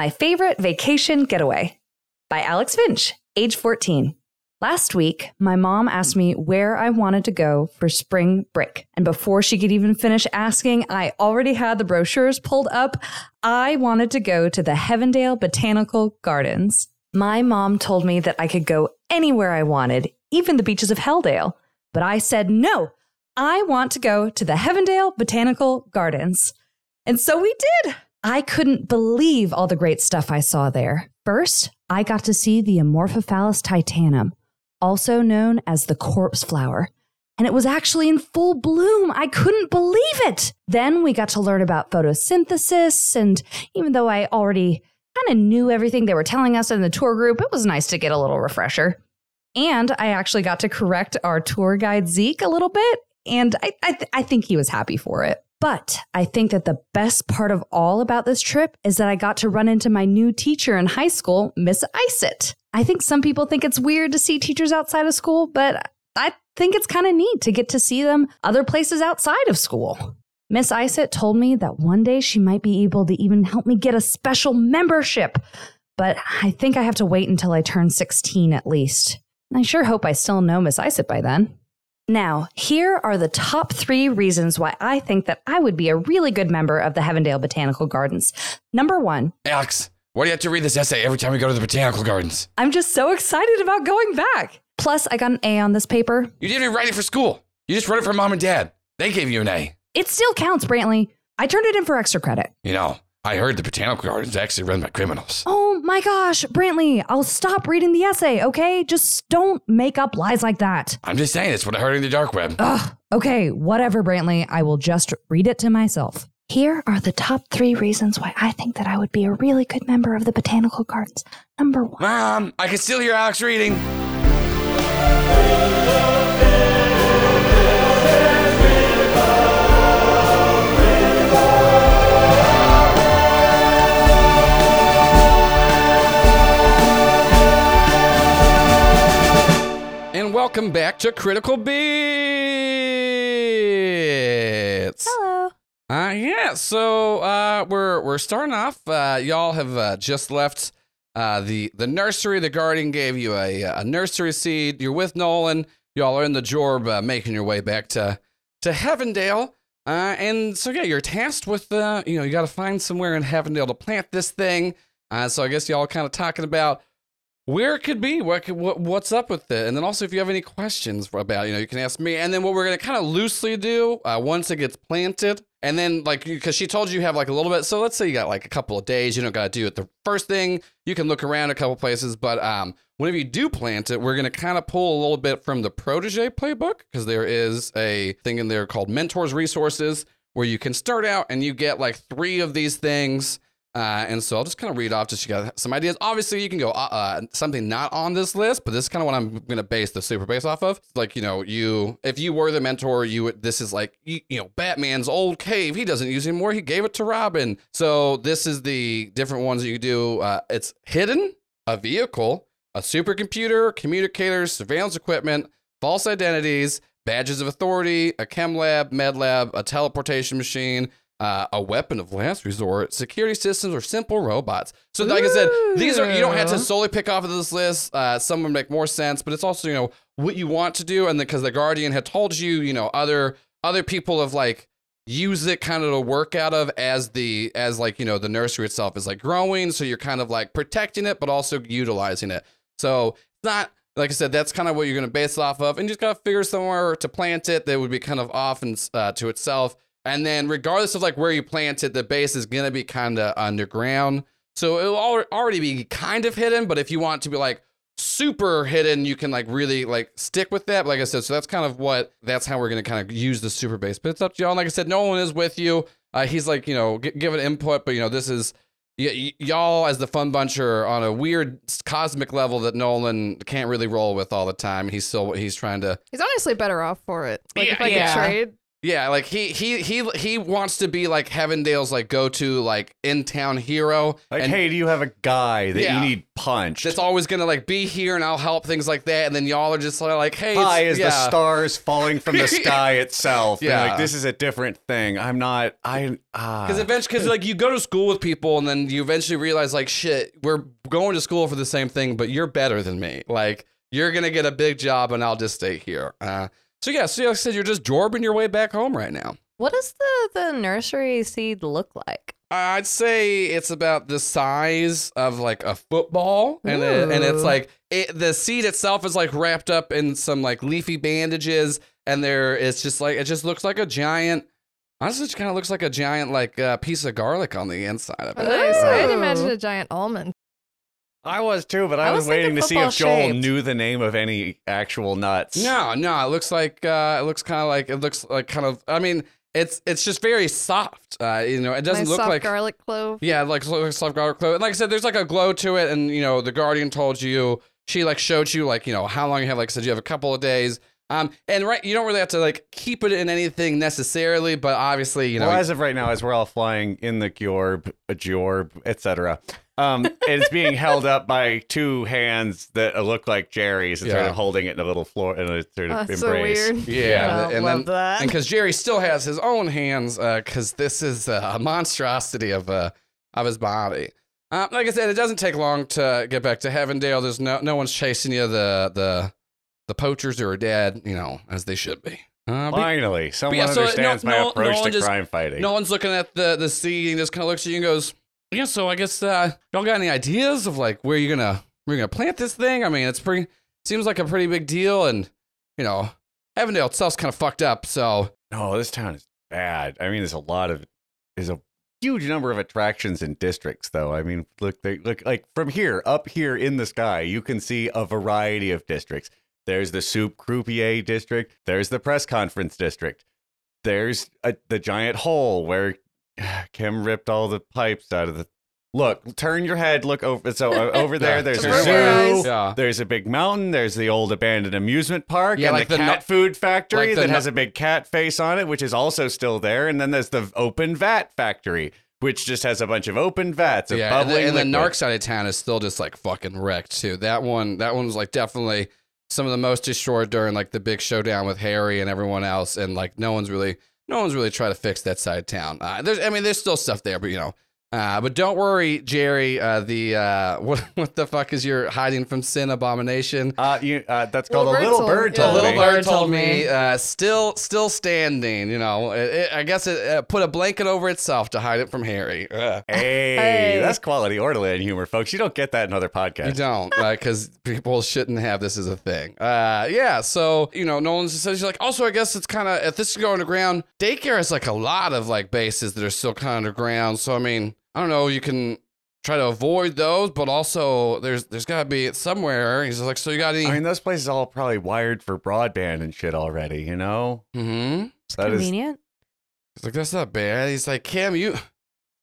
My Favorite Vacation Getaway by Alex Finch, age 14. Last week, my mom asked me where I wanted to go for spring break. And before she could even finish asking, I already had the brochures pulled up. I wanted to go to the Heavendale Botanical Gardens. My mom told me that I could go anywhere I wanted, even the beaches of Helldale. But I said, no, I want to go to the Heavendale Botanical Gardens. And so we did. I couldn't believe all the great stuff I saw there. First, I got to see the Amorphophallus titanum, also known as the corpse flower. And it was actually in full bloom. I couldn't believe it. Then we got to learn about photosynthesis. And even though I already kind of knew everything they were telling us in the tour group, it was nice to get a little refresher. And I actually got to correct our tour guide, Zeke, a little bit. And I, I, th- I think he was happy for it. But I think that the best part of all about this trip is that I got to run into my new teacher in high school, Miss Isit. I think some people think it's weird to see teachers outside of school, but I think it's kind of neat to get to see them other places outside of school. Miss Isit told me that one day she might be able to even help me get a special membership, but I think I have to wait until I turn 16 at least. I sure hope I still know Miss Isit by then. Now, here are the top three reasons why I think that I would be a really good member of the Heavendale Botanical Gardens. Number one, Alex, why do you have to read this essay every time we go to the botanical gardens? I'm just so excited about going back. Plus, I got an A on this paper. You didn't even write it for school. You just wrote it for mom and dad. They gave you an A. It still counts, Brantley. I turned it in for extra credit. You know, I heard the botanical gardens actually run by criminals. Oh my gosh, Brantley, I'll stop reading the essay, okay? Just don't make up lies like that. I'm just saying, it's what I heard in the dark web. Ugh, okay, whatever, Brantley. I will just read it to myself. Here are the top three reasons why I think that I would be a really good member of the Botanical Gardens. Number one. Mom, I can still hear Alex reading. Welcome back to Critical Beats. Hello. Uh, yeah. So uh, we're we're starting off. Uh, y'all have uh, just left uh, the the nursery. The guardian gave you a a nursery seed. You're with Nolan. Y'all are in the Jorb, uh, making your way back to to Heavendale. Uh, and so yeah, you're tasked with uh, you know, you got to find somewhere in Heavendale to plant this thing. Uh, so I guess y'all kind of talking about where it could be, what, could, what what's up with it, and then also if you have any questions about, you know, you can ask me. And then what we're gonna kind of loosely do uh, once it gets planted, and then like because she told you you have like a little bit. So let's say you got like a couple of days, you don't gotta do it. The first thing you can look around a couple places, but um, whenever you do plant it, we're gonna kind of pull a little bit from the protege playbook because there is a thing in there called mentors resources where you can start out and you get like three of these things. Uh, and so I'll just kind of read off just to get some ideas. Obviously, you can go uh, uh, something not on this list, but this is kind of what I'm going to base the super base off of. Like, you know, you if you were the mentor, you would, this is like you, you know Batman's old cave. He doesn't use it anymore. He gave it to Robin. So this is the different ones that you do. Uh, it's hidden, a vehicle, a supercomputer, communicators, surveillance equipment, false identities, badges of authority, a chem lab, med lab, a teleportation machine, uh, a weapon of last resort, security systems, or simple robots. So, like I said, these are you don't have to solely pick off of this list. Uh, some would make more sense, but it's also you know what you want to do, and because the Guardian had told you, you know, other other people have like use it kind of to work out of as the as like you know the nursery itself is like growing. So you're kind of like protecting it but also utilizing it. So it's not like i said that's kind of what you're going to base it off of. And you just got to figure somewhere to plant it that would be kind of off and uh, to itself and then regardless of like where you plant it the base is going to be kind of underground so it'll al- already be kind of hidden but if you want to be like super hidden you can like really like stick with that like i said so that's kind of what that's how we're going to kind of use the super base but it's up to y'all and like i said no one is with you uh, he's like you know g- giving input but you know this is y- y'all as the fun bunch are on a weird cosmic level that nolan can't really roll with all the time he's still he's trying to He's honestly better off for it. Like Yeah, if I yeah. could trade. Yeah, like he he he he wants to be like Heavendale's like go to like in town hero. Like, and hey, do you have a guy that Yeah. you need punched. that's always gonna like be here and I'll help things like that. And then y'all are just like, hey, it's- as yeah. the stars falling from the sky itself. Yeah, Yeah. like this is a different thing. I'm not. I ah. Because eventually, because like you go to school with people, and then you eventually realize, like, shit, we're going to school for the same thing, but you're better than me. Like, you're gonna get a big job, and I'll just stay here. Uh, so yeah, so like I said, you're just jorbing your way back home right now. What does the, the nursery seed look like? I'd say it's about the size of like a football, and it, and it's like it, the seed itself is like wrapped up in some like leafy bandages, and there it's just like it just looks like a giant. Honestly, it kind of looks like a giant like uh, piece of garlic on the inside of it. Nice. I'd imagine a giant almond. I was too, but I, I was, was waiting to see if Joel shaped. knew the name of any actual nuts. No, no, it looks like uh, it looks kind of like it looks like kind of. I mean, it's it's just very soft. Uh, you know, it doesn't nice look soft like. garlic clove. Yeah, like like soft garlic clove. And like I said, there's like a glow to it, and you know, the guardian told you she like showed you like you know how long you have. Like I said, you have a couple of days. Um, and right, you don't really have to like keep it in anything necessarily, but obviously, you know, well, as of right now, as we're all flying in the Gjorb, a Jorb, etc., um, it's being held up by two hands that look like Jerry's, and sort of holding it in a little floor in a sort of that's so embrace. weird. yeah, I and love then that. and because Jerry still has his own hands, because this is uh, a monstrosity of uh, of his body. Uh, like I said, it doesn't take long to get back to Heavendale. There's no no one's chasing you. The the the poachers are dead, you know, as they should be. Uh, Finally, someone yeah, so no- understands my no- approach no to just- crime fighting. no one's looking at the the sea and just kind of looks at you and goes, "Yeah, so I guess uh, y'all got any ideas of like where you're gonna you're gonna plant this thing? I mean, it's pretty seems like a pretty big deal, and you know, Heavendale itself's kind of fucked up. So No, this town is bad. I mean, there's a lot of there's a huge number of attractions and districts, though. I mean, look, they look like from here up here in the sky, you can see a variety of districts. There's the soup croupier district. There's the press conference district. There's a, the giant hole where Kim ripped all the pipes out of the. Look, turn your head. Look over. So uh, over there, Yeah, there's a your zoo. eyes. yeah, There's a big mountain. There's the old abandoned amusement park Yeah, and like the the cat food factory like the that has a big cat face on it, which is also still there. And then there's the open vat factory, which just has a bunch of open vats of yeah, and the, bubbling and the liquid. Narc side of town is still just like fucking wrecked too. That one, that one was like definitely some of the most destroyed during like the big showdown with Harry and everyone else, and like no one's really, no one's really tried to fix that side of town. Uh, there's, I mean, there's still stuff there, but you know. Uh, but don't worry, Jerry. Uh, the uh, what what the fuck is your hiding from sin abomination? Uh, you, uh, that's called Little a bird little told- bird yeah. The told little me. bird Bird told told me, me. uh, still still standing. You know, it, it- I guess it uh, put a blanket over itself to hide it from Harry. Hey, Hey. that's quality Ortolan humor, folks. You don't get that in other podcasts. You don't, because people shouldn't have this as a thing. Uh, yeah. So you know, Nolan just says she's like. Also, I guess it's kind of if this is going underground, daycare has like a lot of like bases that are still kind of underground. So I mean, I don't know. You can try to avoid those, but also there's there's got to be somewhere. He's just like, so you got any? I mean, those places all probably wired for broadband and shit already. You know, mm-hmm. that is Convenient. He's like, that's not bad. He's like, Cam, you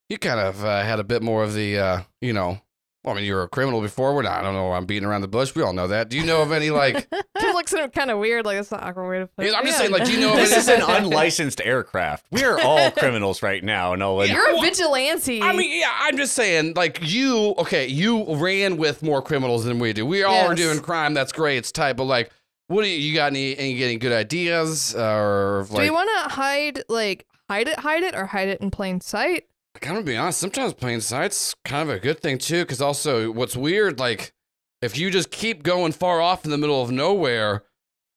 you kind of uh, had a bit more of the, uh, you know. Well, I mean, you were a criminal before. We're not. I don't know. I'm beating around the bush. We all know that. Do you know of any like? Kim looks at him kind of weird, like it's not an awkward way to put it. I'm just saying, like, do you know this is an unlicensed aircraft. We are all criminals right now, Nolan. Yeah. You're a vigilante. I mean, yeah, I'm just saying, like you, okay, you ran with more criminals than we do. We all are doing crime. That's great. It's tight, but like, what do you, you got? Any, any getting good ideas or like, do you want to hide, like, hide it, hide it, or hide it in plain sight? I'm gonna be honest. Sometimes plain sight's kind of a good thing too, because also what's weird, like, if you just keep going far off in the middle of nowhere,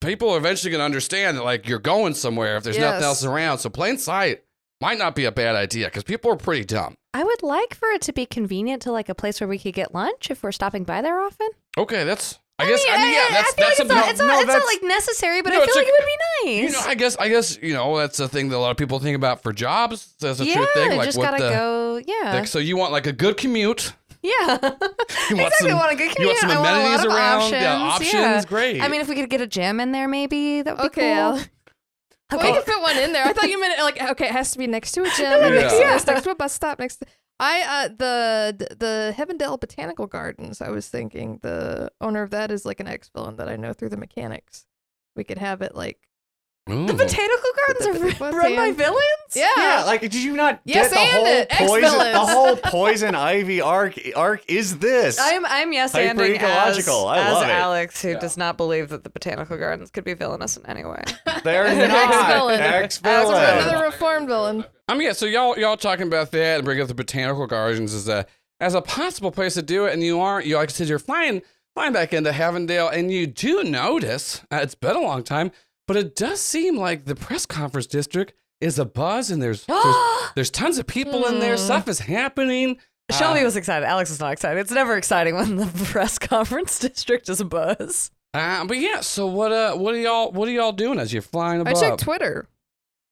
people are eventually gonna understand that like you're going somewhere if there's nothing else around. So plain sight might not be a bad idea because people are pretty dumb. I would like for it to be convenient to like a place where we could get lunch if we're stopping by there often. Okay, that's. I guess. I mean, yeah, that's I feel that's like it's something. not, it's, not, no, it's not like necessary, but No, I feel like a- it would be You nice. know, I guess I guess you know that's a thing that a lot of people think about for jobs. That's a yeah, true thing. Like just what gotta the go. Yeah, like, so you want like a good commute. Yeah. You want exactly. some- want a good You want some I want a lot amenities of around. Options. Yeah, options. yeah. Great. I mean, if we could get a gym in there, maybe that would Okay, be cool. Al. Well, Okay. we can fit one in there. I thought you meant like okay, it has to be next to a gym, no, next, yeah. next to a bus stop, next to. I uh the the Heavendale Botanical Gardens. I was thinking the owner of that is like an ex villain that I know through the mechanics. We could have it like Ooh. The botanical gardens are run by villains? Yeah. Yeah, like did you not Yes, get the whole it. poison? The whole poison ivy arc arc is this. I'm I'm yes anding as, Hyper-ecological. I as it. Alex, who Yeah. does not believe that the botanical gardens could be villainous in any way. They're As not ex-villain. ex-villain. Another reformed villain. I mean, yeah. So y'all y'all talking about that and bring up the botanical gardens as a as a possible place to do it, and you aren't. You like I said, you're flying flying back into Havendale, and you do notice uh, it's been a long time, but it does seem like the press conference district is a buzz, and there's there's, there's tons of people in there. Hmm. Stuff is happening. Shelby Uh, was excited. Alex is not excited. It's never exciting when the press conference district is a buzz. Uh, but yeah, so what uh what are y'all what are y'all doing as you're flying above? I above? checked Twitter.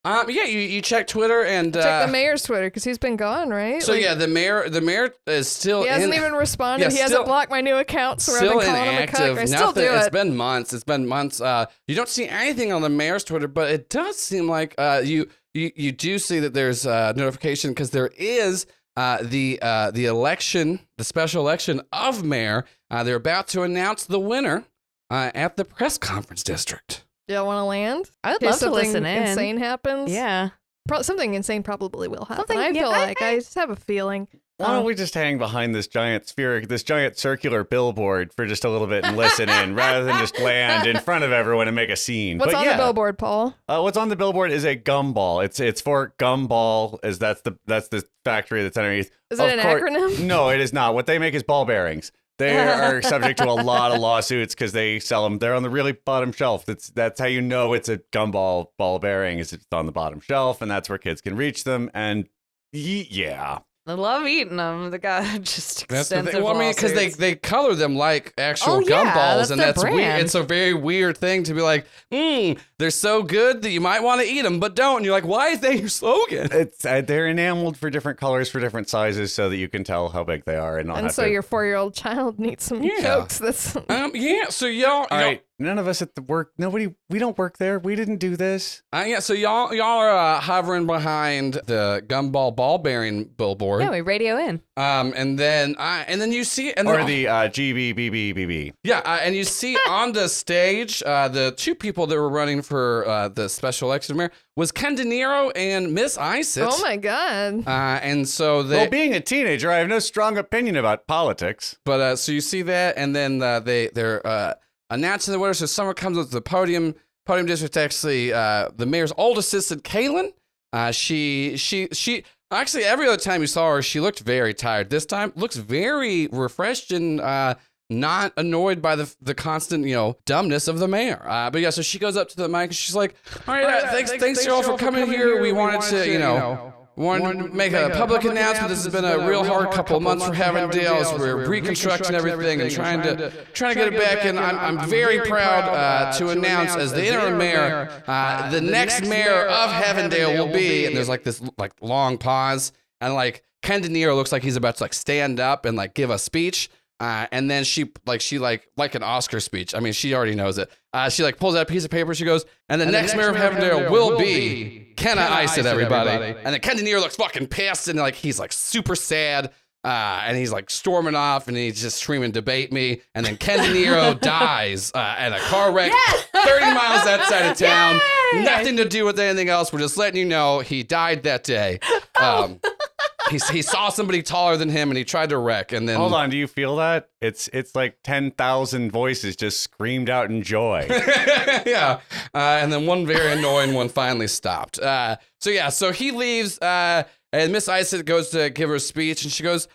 Um, yeah, you, you check Twitter and Check uh, the mayor's Twitter because he's been gone, right? so Like, yeah, the mayor the mayor is still He hasn't in, even responded. Yeah, he still- hasn't blocked my new account, so still calling him a inactive. I still do Nothing. It's it. been months. It's been months. Uh, you don't see anything on the mayor's Twitter, but it does seem like uh, you you you do see that there's uh, notification because there is uh, the uh, the election, the special election of mayor. Uh, they're about to announce the winner uh, at the press conference district. Y'all want to land? I would love to something listen in. Insane happens. Yeah. Pro- something insane probably will happen. Something- I yeah, feel I- like I just have a feeling. Why don't we just hang behind this giant spheric, this giant circular billboard for just a little bit and listen in, rather than just land in front of everyone and make a scene? What's but on yeah, the billboard, Paul? Uh, what's on the billboard is a gumball. It's it's for gumball, as that's the that's the factory that's underneath. Is it Of an course- acronym? No, it is not. What they make is ball bearings. They are subject to a lot of lawsuits because they sell them. They're on the really bottom shelf. That's that's how you know it's a gumball ball bearing. Is it's on the bottom shelf, and that's where kids can reach them. And ye- yeah, I love eating them. The guy just That's the extensive thing. Well, I mean, because they, lawsuits. they color them like actual Oh, yeah, gumballs, that's and their that's weird. It's a very weird thing to be like, hmm, they're so good that you might want to eat them, but don't. And you're like, why is that your slogan? it's uh, they're enameled for different colors for different sizes, so that you can tell how big they are and not And have so to. your four-year-old child needs some Yeah. jokes. That's Um, yeah. So y'all, All y'all right, none of us at the work. Nobody. We don't work there. We didn't do this. uh, yeah. So y'all, y'all are uh, hovering behind the gumball ball bearing billboard. Yeah, we radio in. Um, and then, uh, and then you see, and Or then, the uh, GBBBBB. yeah, uh, and you see on the stage, uh, the two people that were running for uh, the special election mayor was Ken De Niro and Miss Isis. oh my god. Uh, and so they, Well, being a teenager, I have no strong opinion about politics. but uh, so you see that, and then uh, they they're uh, announcing the winner. So someone comes up to the podium. Podium district actually, uh, the mayor's old assistant, Kaylin. Uh, she she she actually every other time you saw her, she looked very tired. This time looks very refreshed and uh, not annoyed by the the constant you know dumbness of the mayor. Uh, but yeah, so she goes up to the mic and she's like, "All right, uh, thanks thanks, you all for coming, here. We wanted to you know." Wanted to make a public announcement. This has been a real hard couple of months for Havendale as we're reconstructing everything and trying to trying to get it back. And I'm, I'm very proud uh, to announce as the interim mayor, uh, the next mayor of Havendale will be. And there's like this like long pause, and like Ken De Niro looks like he's about to like stand up and like give a speech. Uh, and then she like she like like an Oscar speech. I mean, she already knows it. Uh, she like pulls out a piece of paper. She goes, and the, next, mayor of Havendale will be Kenna Ice it, everybody. And then Ken De looks fucking pissed and like he's like super sad. Uh, and he's like storming off and he's just screaming, debate me. And then Ken De Niro dies uh, in a car wreck 30 miles outside of town. Nothing to do with anything else. We're just letting you know he died that day. Um, he, he saw somebody taller than him and he tried to wreck. And then Hold on, do you feel that? It's it's like ten thousand voices just screamed out in joy. yeah. Uh, and then one very annoying one finally stopped. Uh, so yeah, so he leaves, uh, and Miss Isis goes to give her speech, and she goes,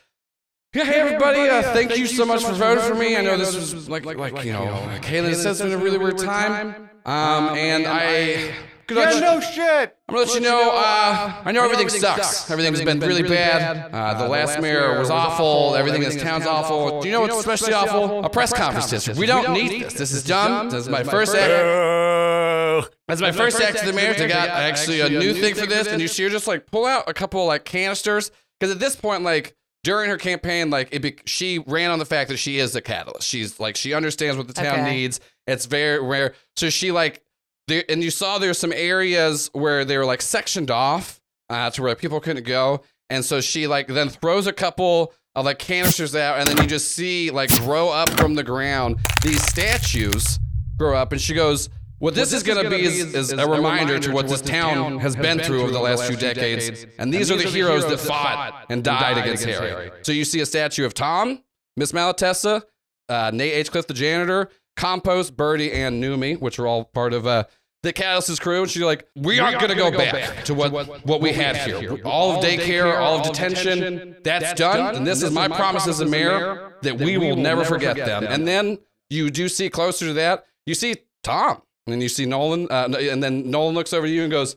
"Yeah, hey everybody, uh, thank, you so much for voting for me. I know this was like, like, like you know, Kaylin says it's been a really weird time. Um, and I." Good luck. yeah, no shit. I'm gonna let you know. Uh, I know everything sucks. Everything's been really bad. Uh, the last mayor was awful. Everything in this town's awful. Do you know what's especially awful? A press conference district. We don't need this. This is dumb. This is my first act. Oh. That's my first act to the mayor. They got actually a new thing for this, and you see her just like pull out a couple like canisters because at this point, like during her campaign, like it be- she ran on the fact that she is a catalyst. She's like she understands what the town Okay. needs. It's very rare. So she like there, and you saw there's some areas where they were like sectioned off uh, to where people couldn't go, and so she like then throws a couple of like canisters out, and then you just see like grow up from the ground these statues grow up, and she goes, What this, is going to be is, is a reminder to what this town has been through over the last few decades. And these are the heroes that fought and died against Harry. So you see a statue of Tom, Miss Malatesta, uh, Nate H. Cliff, the janitor, Compost, Birdie, and Numi, which are all part of uh, the Catalyst's crew. And she's like, we aren't going to go back to what, what we had here. All of daycare, all of detention, that's done. And this is my promise as a mayor that we will never forget them. And then you do see closer to that, you see Tom. And then you see Nolan, uh, and then Nolan looks over to you and goes,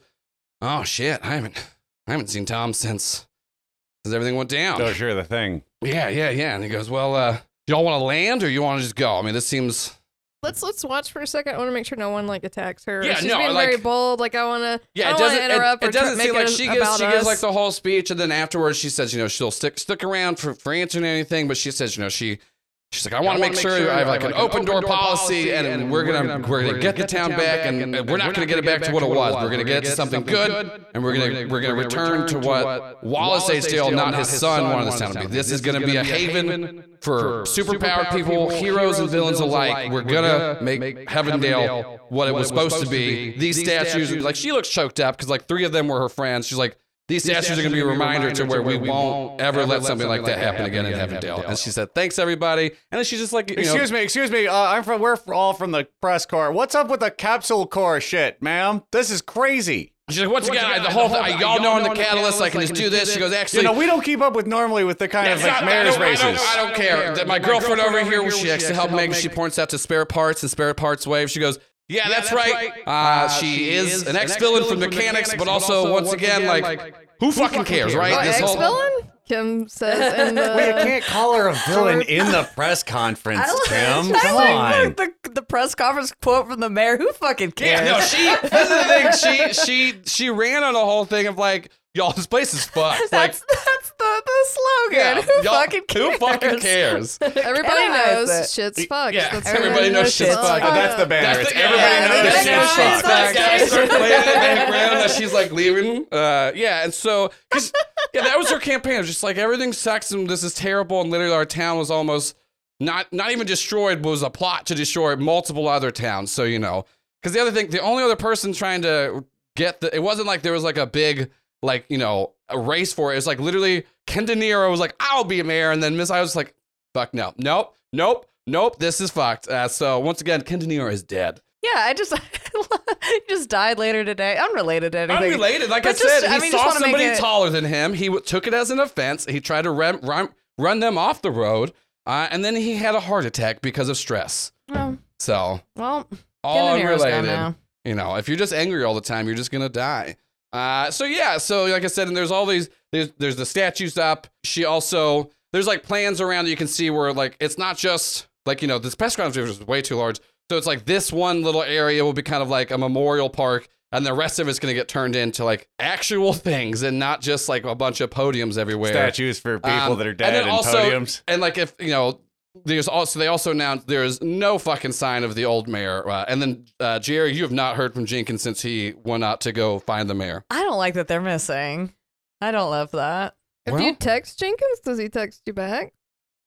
"Oh shit, I haven't, I haven't seen Tom since, since everything went down." Oh, sure, the thing. Yeah, yeah, yeah. And he goes, "Well, uh, y'all want to land or you want to just go? I mean, this seems Let's let's watch for a second. I want to make sure no one like attacks her. Yeah, she's no, being like- very bold. Like I want to. yeah." It doesn't. interrupt It, it doesn't seem like she gives. She gives like the whole speech, and then afterwards she says, you know, she'll stick stick around for for answering anything, but she says, you know, she. She's like, I want to make sure I have like an open door policy, and we're gonna we're gonna get the town back, and and we're not gonna get it back to what it was. We're gonna get it to something good, and we're gonna we're gonna return to what Wallace H. Dale, not his son, wanted this town to be. This is gonna be a haven for superpowered people, heroes and villains alike. We're gonna make Heavendale what it was supposed to be. These statues, like she looks choked up because like three of them were her friends. She's like. These statues are going to be a reminder to where we won't ever let something like that happen again in Heavendale. And she said, "Thanks everybody." And then she's just like, you know, Excuse me, excuse me. Uh, I'm from. We're all from the press corps. What's up with the capsule corps shit, ma'am? This is crazy. She's like, once again, I, the whole thing, y'all know in the catalyst, I can just do this. She goes, You actually, know, we don't keep up with normally with the kind of like not- I mayor's don't, I races. don't, I don't care. That My girlfriend over here, she actually helped Meg. She points out to spare parts and spare parts wave. She goes, yeah, that's right. Uh, she is an ex-villain from Mechanics, but also, once again, like, who fucking cares, right? Oh, This ex whole- villain? Kim says in the. Well, you can't call her a villain in the press conference, Kim. I Come like on. the, the, the press conference quote from the mayor. Who fucking cares? Yeah, no, she. This is the thing. She she she ran on a whole thing of like, y'all, this place is fucked. Like, that's that's the, the slogan. yeah, who fucking cares? Who fucking cares? Everybody knows it. shit's fucked. Yeah, That's everybody what- knows shit's fucked. yeah. That's the banner. That's It's the- everybody yeah, knows everybody shit's fucked. That fucked. guy starts playing in the background as she's like leaving. Uh, yeah, and so 'cause, yeah, that was her campaign. It was just like everything sucks and this is terrible, and literally our town was almost not not even destroyed, but was a plot to destroy multiple other towns. So you know, because the other thing, the only other person trying to get the, it wasn't like there was like a big like you know a race for it. It was like literally Ken De Niro was like, I'll be a mayor, and then Miss I was like, fuck no, nope, nope, nope, this is fucked. Uh, so once again, Ken De Niro is dead. Yeah, I just he just died later today. Unrelated to anything. Unrelated, like I just- said, he I mean, saw somebody it- taller than him. He w- took it as an offense. He tried to run, run, run them off the road, uh, and then he had a heart attack because of stress. Oh, So well, all Ken De Niro's gone unrelated. You know, if you're just angry all the time, you're just gonna die. Uh, so yeah, so like I said, and there's all these, there's, there's the statues up. She also, there's like plans around that you can see where like it's not just like you know this press conference is way too large. So it's like this one little area will be kind of like a memorial park, and the rest of it's gonna get turned into like actual things and not just like a bunch of podiums everywhere. Statues for people Um, that are dead then and, also- podiums. And like if you know, there's also they also announced there's no fucking sign of the old mayor. Uh, and then uh, Jerry, you have not heard from Jenkins since he went out to go find the mayor. I don't like that they're missing. I don't love that. if Well- you text Jenkins, does he text you back?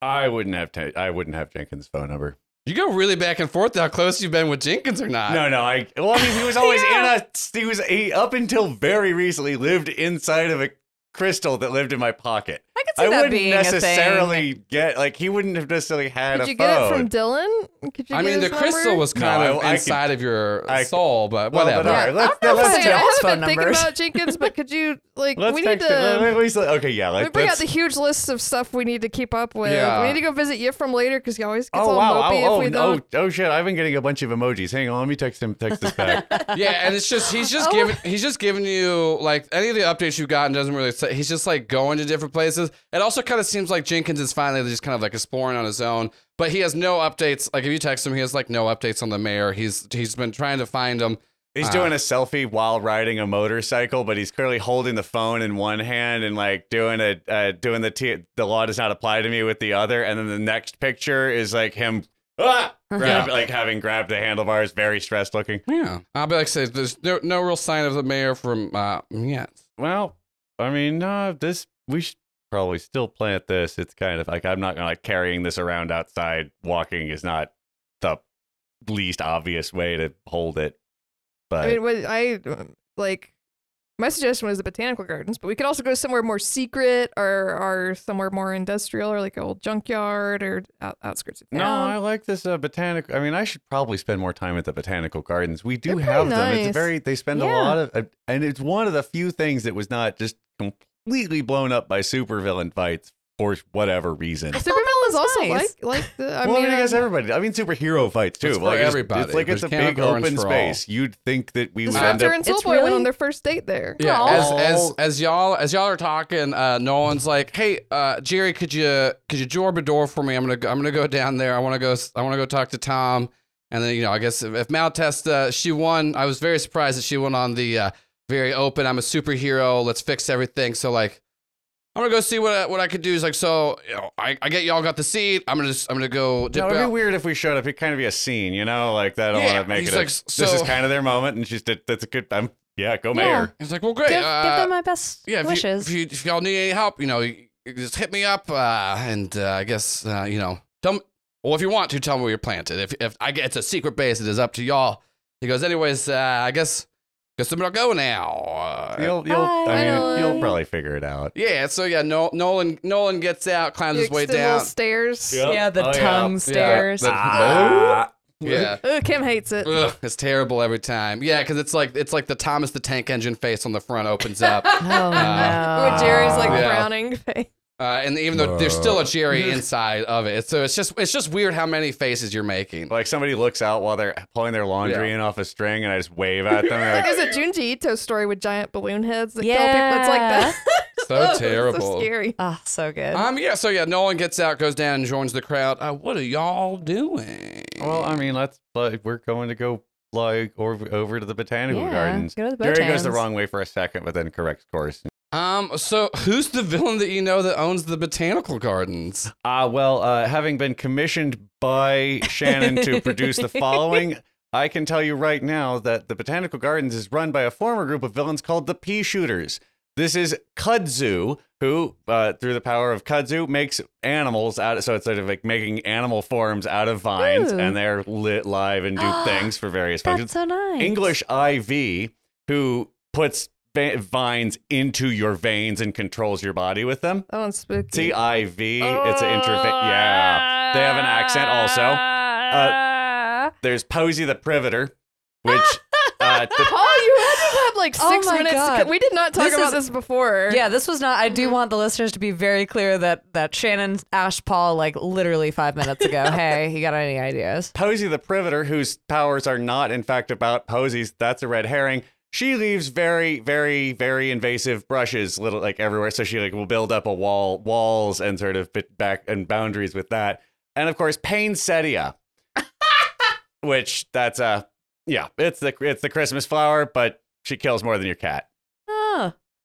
I wouldn't have. ta- I wouldn't have Jenkins' phone number. You go really back and forth how close you've been with Jenkins or not. No, no. I well, I mean, he was always Yeah. in a. He was he, up until very recently lived inside of a crystal that lived in my pocket. I could see I that wouldn't being a thing. necessarily get like he wouldn't have necessarily had Could a you get it from Dylan? Could you I get mean, the his crystal number? was kind I- of I could- inside of your I- soul, but Well, whatever. but all right, Yeah, let's- I don't know let's if I haven't been thinking about Jenkins, but could you like Let's we need text it. to At least- okay, yeah. we Like, bring out the huge list of stuff we need to keep up with. Yeah. We need to go visit Yifrim later because he always gets Oh all wow! mopey Oh, if we oh, don't. oh, oh shit! I've been getting a bunch of emojis. Hang on, let me text him. Text this back. yeah, and it's just he's just giving he's just giving you like any of the updates you've gotten doesn't really he's just like going to different places. It also kind of seems like Jenkins is finally just kind of like exploring on his own, but he has no updates. Like if you text him, he has like no updates on the mayor. He's he's been trying to find him. He's Ah. doing a selfie while riding a motorcycle, but he's clearly holding the phone in one hand and like doing a uh, doing the t- the law does not apply to me with the other. And then the next picture is like him ah, grab, Yeah. like having grabbed the handlebars, very stressed looking. Yeah, I'll be like I said, there's no no real sign of the mayor from uh yet. Well, I mean, uh, this we should probably still plant this. It's kind of like I'm not gonna like carrying this around outside. Walking is not the least obvious way to hold it. But I mean, what I like. My suggestion was the botanical gardens, but we could also go somewhere more secret, or or somewhere more industrial, or like an old junkyard, or out, outskirts of town. no, I like this uh, botanical. I mean, I should probably spend more time at the botanical gardens. We do They're have them. It's nice. very. They spend a lot of, uh, and it's one of the few things that was not just completely blown up by supervillain fights for whatever reason. Supervillains also nice. like like the. I well, mean, I, guess um, everybody. I mean, superhero fights too. It's for like it's- everybody. It's like it's a big open Gardens for all. space. You'd think that we the would end up. and It's Soulboy went really- on their first date there. Yeah, Aw. as as as y'all as y'all are talking, uh, Nolan's like, "Hey, uh, Jerry, could you could you door a door for me? I'm gonna go, I'm gonna go down there. I want to go I want to go talk to Tom." And then you know, I guess if, if Maltest uh, she won, I was very surprised that she went on the uh, very open. I'm a superhero. Let's fix everything. So like, I'm gonna go see what I, what I could do. Is like, so you know, I, I get y'all got the seat. I'm gonna just I'm gonna go dip No, it'd be out. weird if we showed up. It'd kind of be a scene, you know, like that. I don't Yeah, want to make he's it. a- like, this is kind of their moment, and she's that's a good. I'm yeah, go Yeah. mayor. He's like, well, great. Give, uh, give them my best yeah, if you, wishes. if, you, if y'all need any help, you know, you, you just hit me up, uh, and uh, I guess uh, you know, tell me. Well, if you want to, tell me where you're planted. If if I get it's a secret base, it is up to y'all. He goes, anyways. Uh, I guess guess I'm gonna go now. Uh, You'll, you'll, Hi, I mean, Nolan. you'll probably figure it out. yeah. So yeah, no, Nolan Nolan gets out, climbs You his way down. stairs. Yep. yeah, the Oh, yeah. tongue Yeah. stairs. the- Ah. Yeah. Ugh, Kim hates it. Ugh, it's terrible every time. Yeah, because it's like it's like the Thomas the Tank Engine face on the front opens up, oh no. With Jerry's like Yeah. frowning face. Uh, and even though there's still a Jerry inside of it, so it's just it's just weird how many faces you're making. Like somebody looks out while they're pulling their laundry Yeah. in off a string, and I just wave at them. They're like, There's a Junji Ito story with giant balloon heads that kill people. It's like that. So terrible. So scary. Oh, so good. Um, yeah, so yeah, Nolan gets out, goes down, and joins the crowd. Uh, what are y'all doing? well, I mean, let's like we're going to go like over over to the botanical yeah, gardens. Go to the Jerry goes the Botans. wrong way for a second, but then corrects course. Um, so who's the villain that you know that owns the botanical gardens? Uh, well, uh, having been commissioned by Shannon to produce the following, I can tell you right now that the Botanical Gardens is run by a former group of villains called the Pea Shooters. This is Kudzu, who, uh, through the power of Kudzu, makes animals out of, so it's sort of like making animal forms out of vines, Ooh. and they're lit live and do things for various That's functions. so nice. English IV, who puts vines into your veins and controls your body with them. That one's spooky. C I V. It's an interve. Yeah, they have an accent also. Uh, there's Posey the Privator, which uh, the, Paul, you had to have like Oh six my minutes. God. We did not talk This about is- this before. Yeah, this was not. I do want the listeners to be very clear that that Shannon asked Paul like literally five minutes ago. hey, you got any ideas? Posey the Privator, whose powers are not in fact about posies. That's a red herring. She leaves very, very, very invasive brushes, little like everywhere. So she like will build up a wall, walls, and sort of bit back and boundaries with that. And of course, Poinsettia, which that's a yeah, it's the it's the Christmas flower, but she kills more than your cat.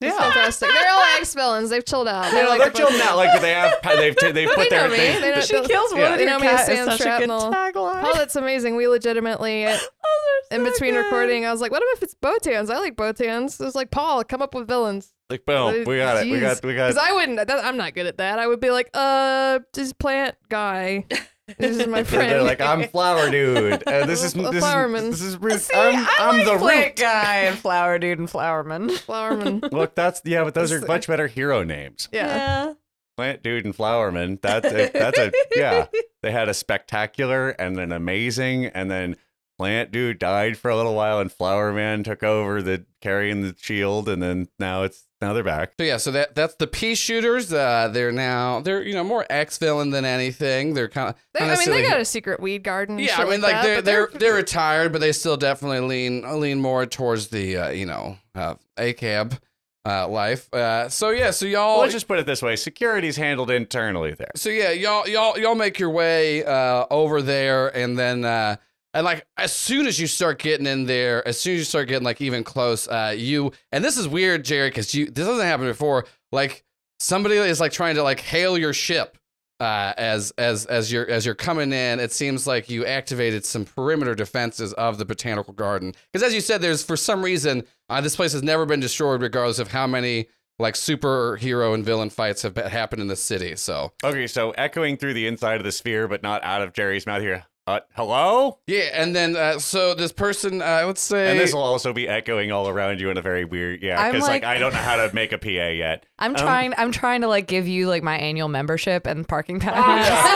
It's fantastic. They're all ex villains. They've chilled out. You know, like they're the chilling out. Like they have, they've t- they've But put they their. know me. They, They know- she kills Yeah. one of They your know me as cat Sam such a good Shrapnel. tagline. Oh, that's amazing. We legitimately, uh, Oh, they're in between good. recording, I was like, what if it's Botans? I like Botans. It was like, Paul, come up with villains. like boom, we got it. We got we got. Because. I wouldn't, that, I'm not good at that. I would be like, uh, this plant guy. This is my friend. They're like, I'm flower dude. Uh, this is this flowerman. is this is Ruth. See, I'm I I'm Oh, like the root. guy and flower dude and flowerman. Flowerman. Look, that's yeah, but those are much better hero names. Yeah. Plant dude and flowerman. That's a, that's a yeah. They had a spectacular and an amazing, and then plant dude died for a little while, and flowerman took over the carrying the shield, and then now it's now they're back. So yeah, so that that's the pea shooters. Uh, they're now they're you know more ex villain than anything. They're kind of They, I mean, they got a secret weed garden. yeah. I mean, like that, they're but they're they're retired, but they still definitely lean lean more towards the uh, you know uh, ACAB uh, life. Uh, so yeah, so y'all Well, let's just put it this way: security's handled internally there. so yeah, y'all y'all y'all make your way uh, over there, and then uh, and like as soon as you start getting in there, as soon as you start getting like even close, uh, you and this is weird, Jerry, because you this hasn't happened before. Like somebody is like trying to like hail your ship uh, as as as you're as you're coming in. It seems like you activated some perimeter defenses of the botanical garden because, as you said, there's for some reason uh, this place has never been destroyed, regardless of how many like superhero and villain fights have happened in the city. So. Okay, so echoing through the inside of the sphere, but not out of Jerry's mouth here. Uh, hello? Yeah, and then uh, so this person, uh, let's say, And this will also be echoing all around you in a very weird, yeah, I'm because like, like- I don't know how to make a PA yet. I'm Um, trying. I'm trying to like give you like my annual membership and parking pass.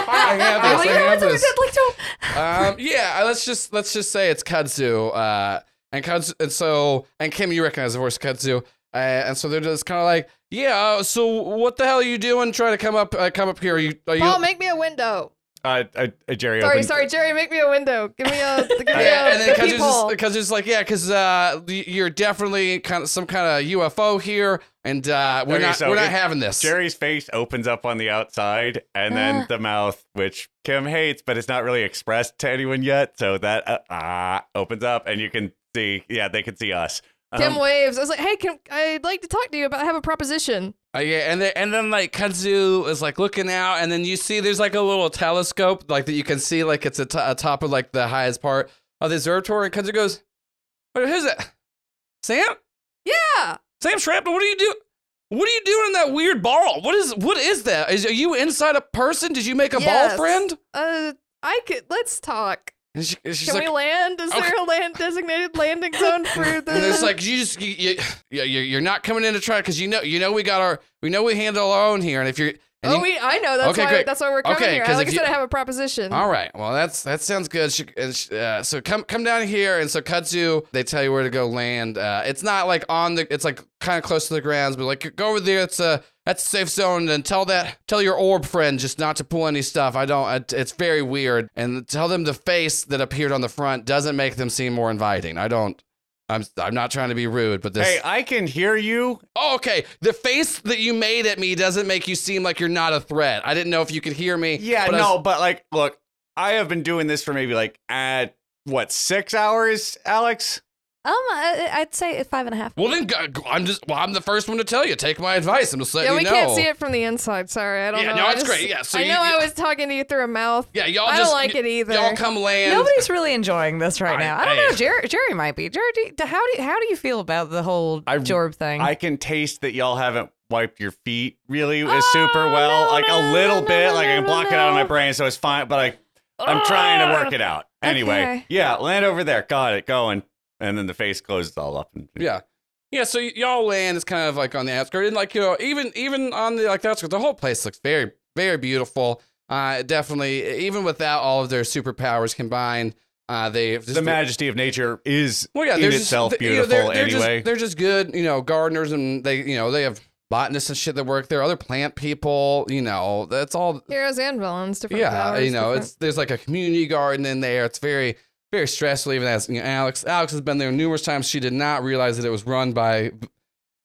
I have I'm this. like, I "No, have it's- this. it's like, don't- um, yeah, let's just let's just say it's Kudzu. Uh, and Kudzu, and so and Kim, you recognize the voice of Kudzu. Uh, and so they're just kind of like, yeah. Uh, so what the hell are you doing? Trying to come up, uh, come up here? Are you? Are you? Paul, make me a window. Uh, uh, uh, Jerry Sorry, opened- sorry, Jerry, make me a window. Give me a, give me yeah, a and then Kudzu's peephole. just, Kudzu's like, yeah, because uh, you're definitely kind of some kind of UFO here, and uh, we're Okay, not so we're not it- having this. Jerry's face opens up on the outside, and then the mouth, which Kim hates, but it's not really expressed to anyone yet. So that uh, ah opens up, and you can see, yeah, they can see us. Kim Um, waves. I was like, hey, Kim, I'd like to talk to you about. I have a proposition. Uh, yeah, and then and then like Kudzu is like looking out, and then you see there's like a little telescope like that you can see like it's at t- top of like the highest part of the observatory, and Kudzu goes, "Wait, who's that? Sam? Yeah. Sam Shrapnel? What are you doing? What are you doing in that weird ball? What is what is that? Is are you inside a person? Did you make a Yes. ball friend?" Uh, I could. Let's talk. And she, and she's Can like, we land? Is there a land designated landing zone for and it's like you just you, you, you you're not coming in to try because you know you know we got our we know we handle our own here, and if you're and oh, you- we. I know. That's Okay, why. great. That's why we're coming Okay, here. Like I if you- said, I have a proposition. All right. Well, that's that sounds good. She, and she, uh, so come come down here, and so Kudzu, they tell you where to go land. Uh, it's not like on the. It's like kind of close to the grounds, but like go over there. It's a that's a safe zone, and tell that tell your orb friend just not to pull any stuff. I don't. It, it's very weird, and tell them the face that appeared on the front doesn't make them seem more inviting. I don't. I'm I'm not trying to be rude, but this. Hey, I can hear you. Oh, okay. The face that you made at me doesn't make you seem like you're not a threat. I didn't know if you could hear me. Yeah, but I was- no, but like, look, I have been doing this for maybe like at what six hours, Alex? Um, I, I'd say five and a half. Well, then go- go- I'm just well, I'm the first one to tell you. Take my advice. I'm just letting yeah, we you know. can't see it from the inside. Sorry, I don't Yeah, know. no, I it's just- great. Yeah, so I you- know you- I was talking to you through a mouth. Yeah, y'all I just don't like it either. Y'all come land. Nobody's really enjoying this right I- now. I don't hey. know. Jerry, Jerry might be. Jerry, do you- how do you, how do you feel about the whole I- Jorb thing? I can taste that y'all haven't wiped your feet really as super Oh, well. no, like no, a little no, bit. no, like I can no, block it out of my no. brain, so it's fine. But I, I'm trying to work it out. Anyway, Okay. yeah, land over there. Got it. Going. And then the face closes all up. And, Yeah. Yeah, so y- y'all land is kind of like on the outskirts, and like you know, even even on the like the outskirts, the whole place looks very very beautiful. Uh, definitely, even without all of their superpowers combined, uh, they just the majesty of nature is Well, yeah, in they're itself just, you know, beautiful they're, they're anyway. Just, they're just good, you know, gardeners, and they, you know, they have botanists and shit that work there. Other plant people, you know, that's all. Heroes and villains, different Yeah, powers, you know, different- it's there's like a community garden in there. It's very very stressful. Even as you know, Alex, Alex has been there numerous times. She did not realize that it was run by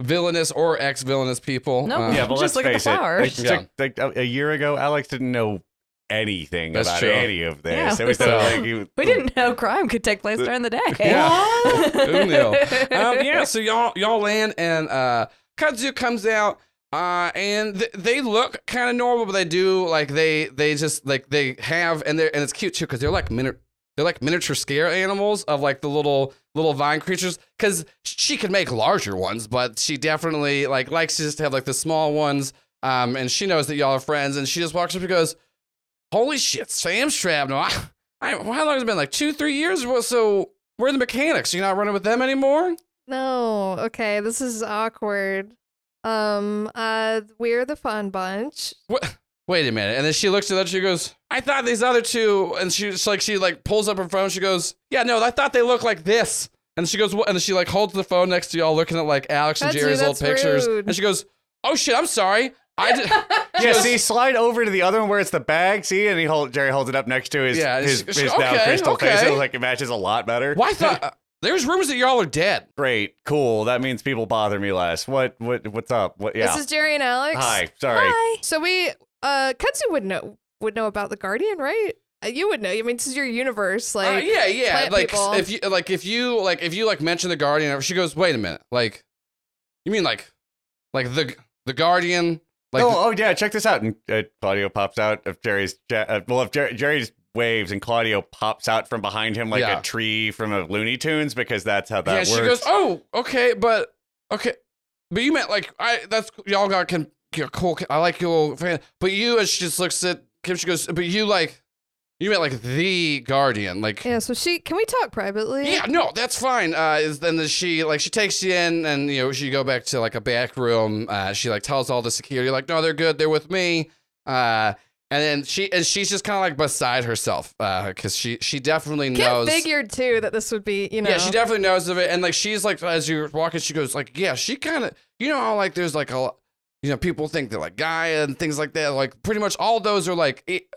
villainous or ex villainous people. No. Uh, yeah, but Just let's look at the face it. flowers. Like, Yeah. like, a, a year ago, Alex didn't know anything That's about true. any of this. Yeah, it was so- like he- we didn't know crime could take place during the day. Yeah. Who knew? um, yeah, so y'all y'all land and uh, Kudzu comes out. Uh, and th- they look kind of normal, but they do like they they just like they have and they are and it's cute too because they're like mini- they're like miniature scare animals of like the little little vine creatures because she could make larger ones, but she definitely like likes to just have like the small ones. Um, and she knows that y'all are friends, and she just walks up and goes, "Holy shit, Sam Shrapnel! I, I, how long has it been? Like two, three years? Well, so where are the mechanics? You're not running with them anymore? No, okay, this is awkward. Um, uh, we're the fun bunch. What? Wait a minute. And then she looks at that. She goes, "I thought these other two." And she's like, she like pulls up her phone. She goes, "Yeah, no, I thought they looked like this." And she goes, "What?" And she like holds the phone next to y'all, looking at like Alex and Kudzu, Jerry's old that's pictures. rude. And she goes, "Oh shit, I'm sorry. I did." Yeah, see, slide over to the other one where it's the bag. See, and he hold Jerry holds it up next to his Yeah, his, she- his she- now okay, crystal face. It looks like it matches a lot better. Well, I thought uh, there's rumors that y'all are dead. Great, cool. That means people bother me less. What what what's up? What? Yeah. This is Jerry and Alex. Hi. Sorry. Hi. So we, uh, Kudzu would know would know about the Guardian, right? Uh, you would know. I mean, this is your universe. Uh, Like, yeah, yeah. Like people. if you like if you like if you like mention the Guardian, she goes, "Wait a minute. Like, you mean like like the the Guardian? Like oh, oh yeah. Check this out. And uh, Claudio pops out of Jerry's. Ja- uh, well, if Jerry, Jerry waves and Claudio pops out from behind him like Yeah. a tree from a Looney Tunes because that's how that yeah, works. she goes, "Oh, okay, but okay, but you meant like I that's y'all got can you're cool. I like your fan, but you." And she just looks at Kim. She goes, "But you like You meant like the guardian, like. Yeah, so she can we talk privately? Yeah, no, that's fine. Uh, is then the, she like she takes you in, and you know she go back to like a back room. Uh, she like tells all the security like, no, they're good, they're with me. Uh, and then she and she's just kind of like beside herself, uh, because she she definitely Kim knows. figured too that this would be, you know. Yeah, she definitely knows of it, and like she's like as you're walking, she goes like, yeah, she kind of, you know, how like there's like a, you know, people think they're like Gaia and things like that. Like pretty much all those are like, it,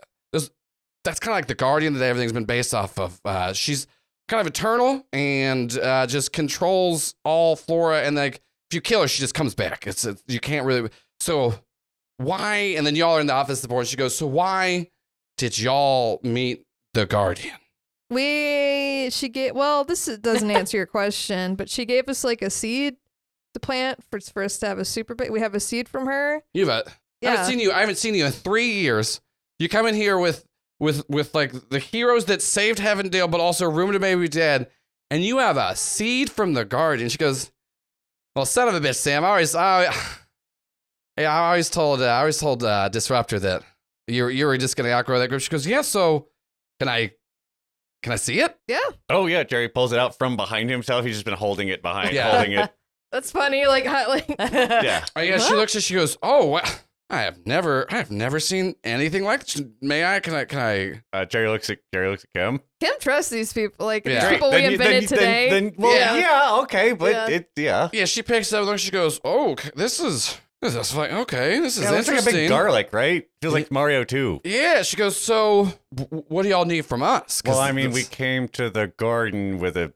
that's kind of like the guardian that everything's been based off of. Uh, she's kind of eternal and uh, just controls all flora, and like if you kill her, she just comes back. It's, it's you can't really. So why? And then y'all are in the office support. She goes, so why did y'all meet the guardian? We she gave well, this doesn't answer your question, but she gave us like a seed to plant for for us to have a super big. We have a seed from her. You've uh, I haven't seen you. I haven't seen you in three years. You come in here with with with like the heroes that saved Heavendale, but also rumored to maybe dead, and you have a seed from the guardian. She goes, "Well, son of a bitch, Sam. I always, I, yeah, I always told, uh, I always told uh, Disruptor that you you were just gonna outgrow that group." She goes, "Yeah, so can I, can I see it?" Yeah. Oh yeah, Jerry pulls it out from behind himself. He's just been holding it behind, Yeah. holding it. That's funny. Like, how, like Yeah. Oh yeah. She Huh? looks and she goes, "Oh, wow. I have never, I have never seen anything like this. May I? Can I? Can I?" Uh, Jerry looks at Jerry looks at Kim. Kim trusts these people. Like Yeah. these people we Then you- then invented you- today. Then, then, well, Yeah. yeah. okay, but Yeah. it yeah. Yeah, she picks up and she goes, "Oh, c- this is this is like okay, this is Yeah, it looks like a interesting." big garlic, right? Feels like Mario too. yeah, she goes, "So, w- what do y'all need from us?" 'Cause Well, I mean, we this- came to the garden with a.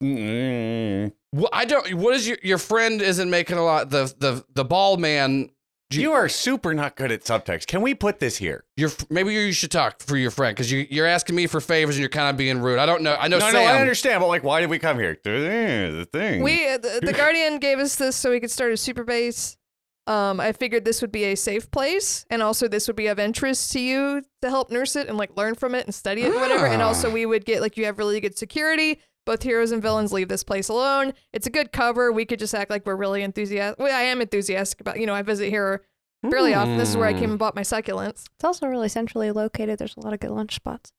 Mm. Well, I don't. What is your your friend isn't making a lot. The the the ball man. You- You are super not good at subtext. Can we put this here? Your maybe you should talk for your friend because you you're asking me for favors and you're kind of being rude. I don't know. I know no, Sam. no, I understand, but like, why did we come here? The thing. we uh, the, the guardian gave us this so we could start a super base. Um, I figured this would be a safe place, and also this would be of interest to you to help nurse it and like learn from it and study it and whatever. And also, Ah. we would get like you have really good security. Both heroes and villains leave this place alone. It's a good cover. We could just act like we're really enthusiastic. Well, I am enthusiastic about. You know, I visit here fairly often. This is where I came and bought my succulents. It's also really centrally located. There's a lot of good lunch spots.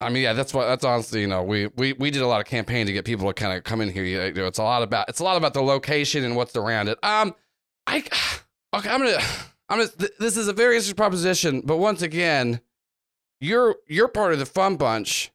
I mean, yeah, that's what that's honestly, you know, we we we did a lot of campaign to get people to kind of come in here. You know, it's a lot about it's a lot about the location and what's around it. Um, I okay, I'm gonna I'm gonna. Th- this is a very interesting proposition, but once again, you're you're part of the fun bunch.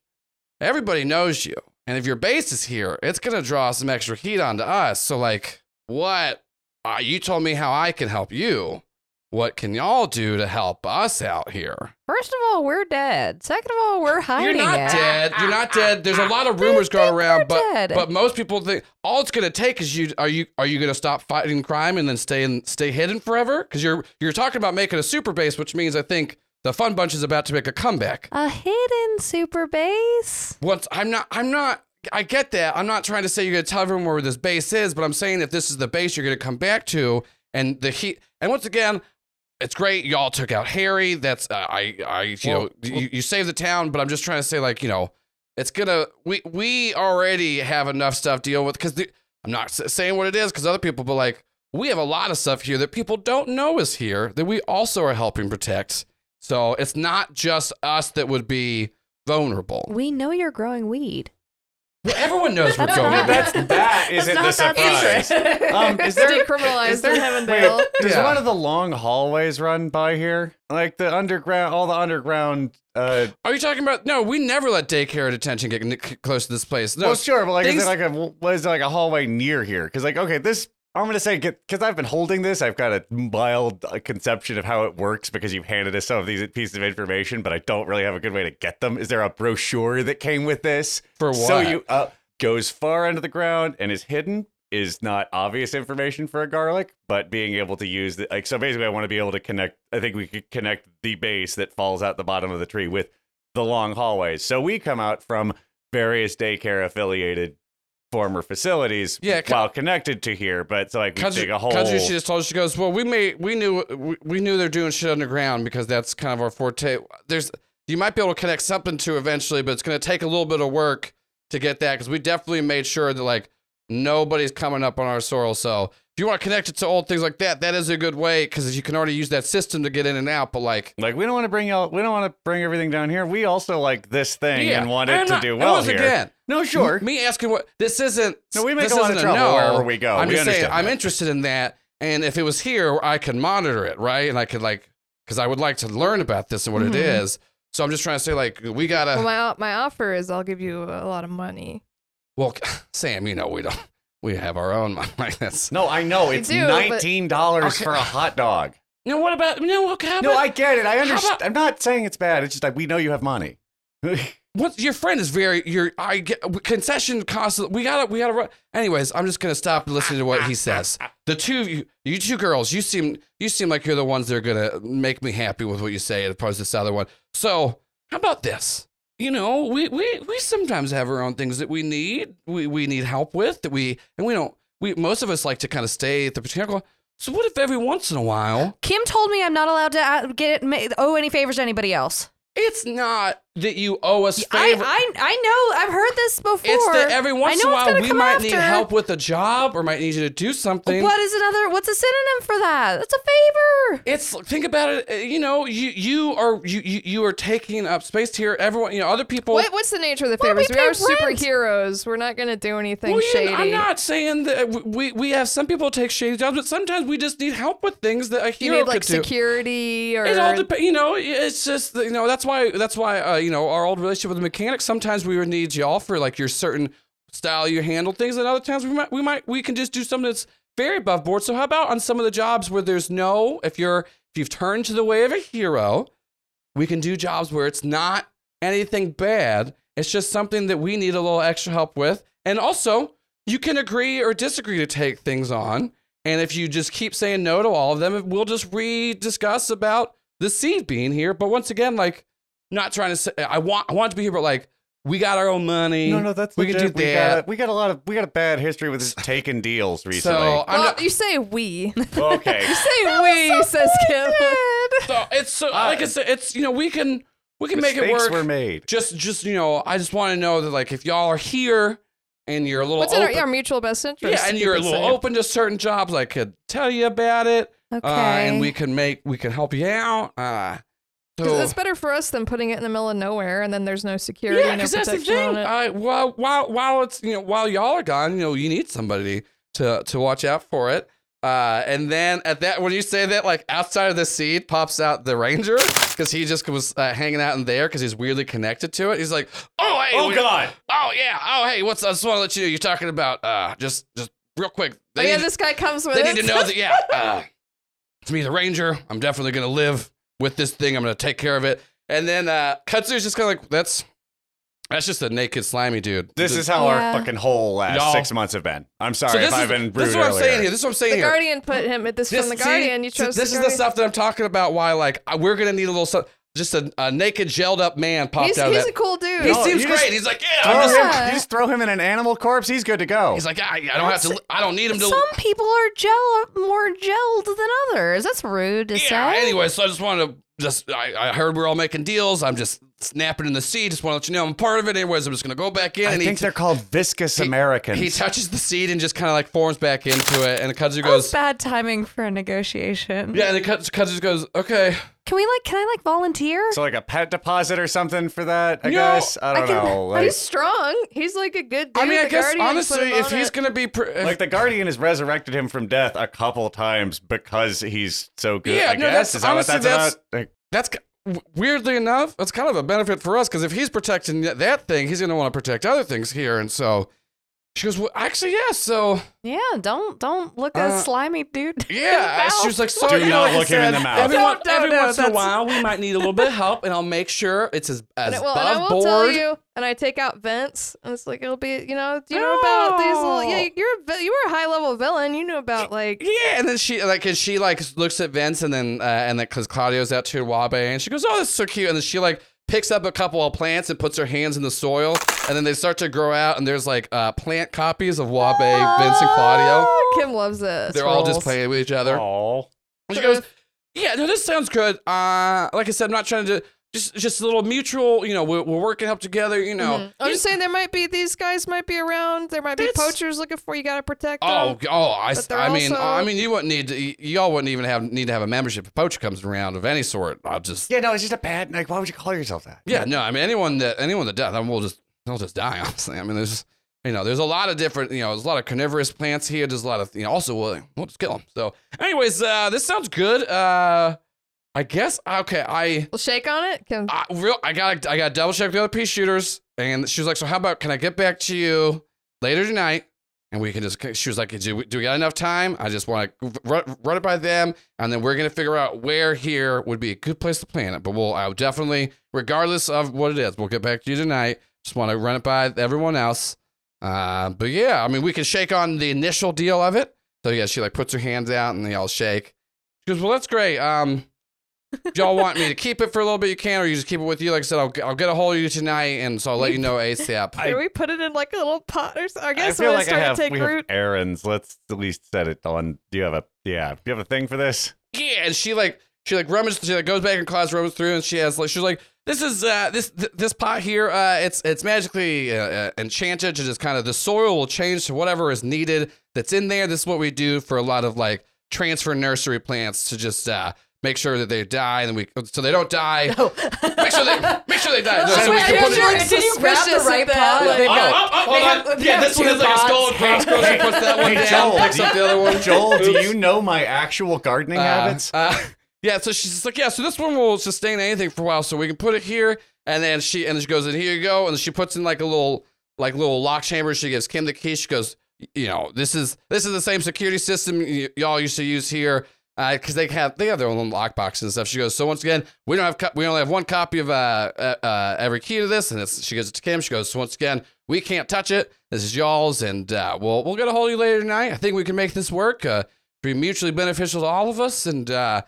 Everybody knows you, and if your base is here, it's gonna draw some extra heat onto us. So, like, what? Uh, you told me how I can help you. What can y'all do to help us out here? First of all, we're dead. Second of all, we're hiding You're not it. dead. You're not dead. There's a lot of rumors going around, but dead. but most people think all it's gonna take is you. Are you are you gonna stop fighting crime and then stay in, stay hidden forever? Because you're you're talking about making a super base, which means I think the fun bunch is about to make a comeback. A hidden super base. Once I'm not I'm not. I get that. I'm not trying to say you're gonna tell everyone where this base is, but I'm saying if this is the base you're gonna come back to, and the heat. And once again, it's great. Y'all took out Harry. That's uh, I I you know Well, you, you saved the town, but I'm just trying to say like you know it's gonna we we already have enough stuff to deal with because I'm not saying what it is because other people, but like we have a lot of stuff here that people don't know is here that we also are helping protect. So it's not just us that would be vulnerable. We know you're growing weed. Well, everyone knows we're growing going. not- that's that isn't the not that surprise. Um, is there Decriminalized is there in Heavendale. Wait, does Yeah. one of the long hallways run by here? Like the underground, all the underground. Uh, Are you talking about? No, we never let daycare detention get n- close to this place. No, well, sure, but like, things- is there like a was there like a hallway near here? Because like, okay, this I'm gonna say because I've been holding this, I've got a mild uh, conception of how it works because you've handed us some of these pieces of information, but I don't really have a good way to get them. Is there a brochure that came with this? for what? So you uh, goes far under the ground and is hidden is not obvious information for a garlic, but being able to use the like so basically I want to be able to connect I think we could connect the base that falls out the bottom of the tree with the long hallways. So we come out from various daycare affiliated former facilities Yeah, while connected to here, but so like we take a whole country, she just told us, she goes, well, we may, we knew, we, we knew they're doing shit underground because that's kind of our forte. There's, you might be able to connect something to eventually, but it's going to take a little bit of work to get that because we definitely made sure that like nobody's coming up on our soil. So if you want to connect it to old things like that, that is a good way because you can already use that system to get in and out. But like, Like we don't want to bring y'all. We don't want to bring everything down here. We also like this thing yeah, and want I'm it to do well here. again, No, sure. Me asking what this isn't. No, we make this a lot of trouble no. wherever we go. I'm We just saying understand I'm interested in that, and if it was here, I could monitor it, right? And I could like, because I would like to learn about this and what it Mhm. is. So I'm just trying to say, like, we gotta. Well, my my offer is I'll give you a lot of money. Well, Sam, you know we don't. We have our own. Like that's. No, I know it's do, but- nineteen dollars Okay. for a hot dog. No, what about? You know okay, how No, about- I get it. I understand. about- I'm not saying it's bad. It's just like we know you have money. What your friend is very your I get concession constantly. We gotta we gotta. run. Anyways, I'm just gonna stop listening to what he says. The two of you, you two girls, you seem you seem like you're the ones that are gonna make me happy with what you say, as opposed to this other one. So how about this? You know, we we we sometimes have our own things that we need. We we need help with that we and we don't. We most of us like to kind of stay at the particular. So what if every once in a while Kim told me I'm not allowed to uh, get owe any favors to anybody else. it's not that you owe us I, favor. I I know. I've heard this before. It's that every once I in a while we might after. need help with a job or might need you to do something. What is another? What's a synonym for that? That's a favor. It's think about it. uh, You know, you you are you you, you are taking up space here. Everyone, you know, other people. What, what's the nature of the Well, we favors? We, are rent. superheroes. We're not gonna do anything Well, you- shady. I'm not saying that we we have some people take shady jobs, but sometimes we just need help with things that a You hero need like do. security or It all depends. You know, it's just you know that's why that's why uh, you know our old relationship with the mechanic. Sometimes we would need y'all for like your certain style you handle things, and other times we might we might we can just do something that's very above board. So how about on some of the jobs where there's no if you're if you've turned to the way of a hero, we can do jobs where it's not anything bad. It's just something that we need a little extra help with, and also you can agree or disagree to take things on. And if you just keep saying no to all of them, we'll just re-discuss about the seed being here. But once again, like, not trying to say I want I want to be here, but like we got our own money. No, no, that's we can do we that. Got, we got a lot of we got a bad history with this taking deals recently. so I'm Well, not, you say we. okay. you say we, says Kim. so it's so like I said, it's you know we can we can make it Mistakes work. were made. Just just you know, I just want to know that like if y'all are here and you're a little What's in our, our mutual best interest? yeah, and you're a little safe. open to certain jobs, I could tell you about it. Okay. Uh, and we can make we can help you out. Uh, 'Cause so, It's better for us than putting it in the middle of nowhere, and then there's no security, yeah, no that's the protection thing. on it. Uh, while while while it's you know while y'all are gone, you know you need somebody to to watch out for it. Uh, and then at that when you say that, like outside of the seed pops out the ranger because he just was uh, hanging out in there because he's weirdly connected to it. He's like, oh hey, Oh we- God! oh yeah, oh hey, what's I just want to let you know you're talking about uh just just real quick. oh They yeah, need- this guy comes with they it. need to know that yeah uh, it's me the ranger i'm definitely gonna live with this thing i'm gonna take care of it and then uh Kudzu's just kind of like that's that's just a naked slimy dude This The- is how Yeah. our fucking whole last Y'all- six months have been. I'm sorry so this if is, I've been rude this is what i'm earlier. saying here this is what i'm saying the here Guardian put him at this, this, from the see, Guardian. You so chose this the is the stuff that i'm talking about why like we're gonna need a little stuff just a, a naked gelled up man popped He's, out of he's that a cool dude. he No, seems great just he's like yeah Throw I'm just, him, Yeah. you just throw him in an animal corpse. He's good to go. he's like I, I don't have to i don't need him to Some people are gel more gelled than others. That's rude to Yeah. say. Anyway, so I just wanted to just I, I heard we're all making deals. I'm just snapping in the seed. Just want to let you know I'm part of it. Anyways, I'm just gonna go back in I and think he, they're called viscous he- Americans. he touches the seed and just kind of like forms back into it. And the kudzu That goes, was bad timing for a negotiation. yeah. And the kudzu, kudzu goes, okay. Can we like? Can I like volunteer? so like a pet deposit or something for that. I No, guess I I don't can- know. Like, he's strong. He's like a good dude. I mean, I The guess Guardian honestly, if he's it. gonna be, pr- if, like the Guardian has resurrected him from death a couple times because he's so good. Yeah, I no, guess that's- is that what honestly, that's, that's- about? Like, that's ki- w- weirdly enough, that's kind of a benefit for us because if he's protecting that- thing, he's gonna want to protect other things here. And so she goes, well, actually, yeah. So Yeah. Don't don't look Uh, a slimy dude. Yeah, she was like, so Do you know, not like I look him in said, the mouth. Every, Don't, one- don't, every no, once in a that's- while, we might need a little bit of help, and I'll make sure it's as as And, it, well, and I above will board. tell you, and I take out Vince, and it's like it'll be, you know, do you know about these little? Yeah, No. you're a, you were a high level villain. You knew about like Yeah, and then she like, cause she like looks at Vince, and then uh, and then because Claudio's out to Wabe, and she goes, "Oh, this is so cute," and then she like picks up a couple of plants and puts her hands in the soil, and then they start to grow out, and there's like uh, plant copies of Wabe, Vince, and Claudio. Kim loves it. They're all just playing with each other. And she goes, "Yeah, no, this sounds good. Uh, like I said, I'm not trying to just just a little mutual. You know, we're, we're working up together. You know. Mhm. I'm just saying there might be these guys might be around. There might be poachers looking for you. Got to protect Oh, them. oh, I, But they're I mean, also- I mean, you wouldn't need to, y'all wouldn't even have need to have a membership if a poacher comes around of any sort. I'll just, Yeah, no, it's just a bad. Like, why would you call yourself that? yeah, no, I mean, anyone that, anyone that does, I mean, we'll just, they'll just die, honestly. I mean, there's, you know, there's a lot of different, you know, there's a lot of carnivorous plants here. There's a lot of, you know, also, we'll, we'll just kill them. So, anyways, uh, this sounds good. Uh, I guess, okay, I, We'll shake on it. Can I real, I got, I got double check the other pea shooters, and she was like, so how about, can I get back to you later tonight? And we can just, she was like, do we, do we got enough time? I just want to run, run it by them, and then we're going to figure out where here would be a good place to plan it. But we'll, I'll definitely, regardless of what it is, we'll get back to you tonight. Just want to run it by everyone else. Uh, but yeah, I mean, we can shake on the initial deal of it. So yeah, she like puts her hands out and they all shake. She goes, well, that's great. Um, if y'all want me to keep it for a little bit, you can, or you just keep it with you. Like I said, I'll, I'll get a hold of you tonight, and so I'll let you know ASAP. can we put it in like a little pot or something? I guess I feel when like it's I starting have, to take we have root. errands. Let's at least set it on. Do you have a yeah? Do you have a thing for this? yeah, and she like she like rummages, she like goes back in class, rummages through, and she has like she's like, this is uh this th- this pot here, uh it's it's magically uh, uh, enchanted to just kind of the soil will change to whatever is needed that's in there. This is what we do for a lot of like transfer nursery plants to just uh make sure that they die, and we so they don't die. Make sure they make sure they die. No, so we can I put just it. like Did you grab the suspicious right of that, pot? like- Oh, got- oh, oh, hold they on. have- they yeah, this one two is like a pots. skull and crossbow. She puts that one Hey, down, Joel, picks up the other one. Joel, do you know my actual gardening Uh, habits? uh, yeah, so she's just like, yeah, so this one will sustain anything for a while, so we can put it here, and then she and then she goes, and here you go, and she puts in like a little like little lock chamber. She gives Kim the key. She goes, you know, this is this is the same security system y- y'all used to use here. Because they have they have their own lock boxes and stuff. She goes, so once again, we don't have co- we only have one copy of uh, uh, uh every key to this, and it's, she gives it to Kim. She goes, so once again, we can't touch it. This is y'all's, and uh, we'll we'll get a hold of you later tonight. I think we can make this work. Uh, be mutually beneficial to all of us. And uh,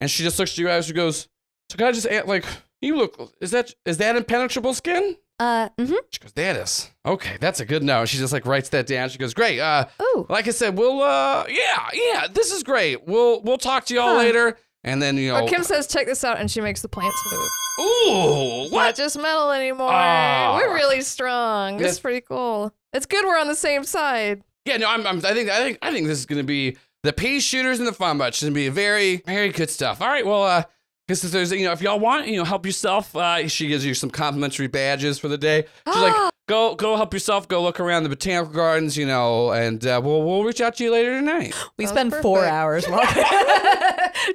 and she just looks at you guys. She goes, "So can I just add, like you look? Is that is that impenetrable skin?" Uh, mm-hmm. She goes, "That is okay. That's a good no." She just like writes that down. She goes, "Great. Uh, Ooh. like I said, we'll uh, yeah, yeah. This is great. We'll we'll talk to y'all Huh. later." And then you know, Oh, Kim says, "Check this out," and she makes the plants move. "Ooh, what? Not just metal anymore. Ah. We're really strong. This is pretty cool. It's good we're on the same side. Yeah, no, I'm, I'm I think I think I think this is gonna be the pea shooters and the fun bunch. It's gonna be very very good stuff. All right, well, uh, guess if there's you know if y'all want you know help yourself, uh, she gives you some complimentary badges for the day. She's like, go go help yourself, go look around the botanical gardens, you know, and uh, we'll we'll reach out to you later tonight. We Sounds spend four hours walking,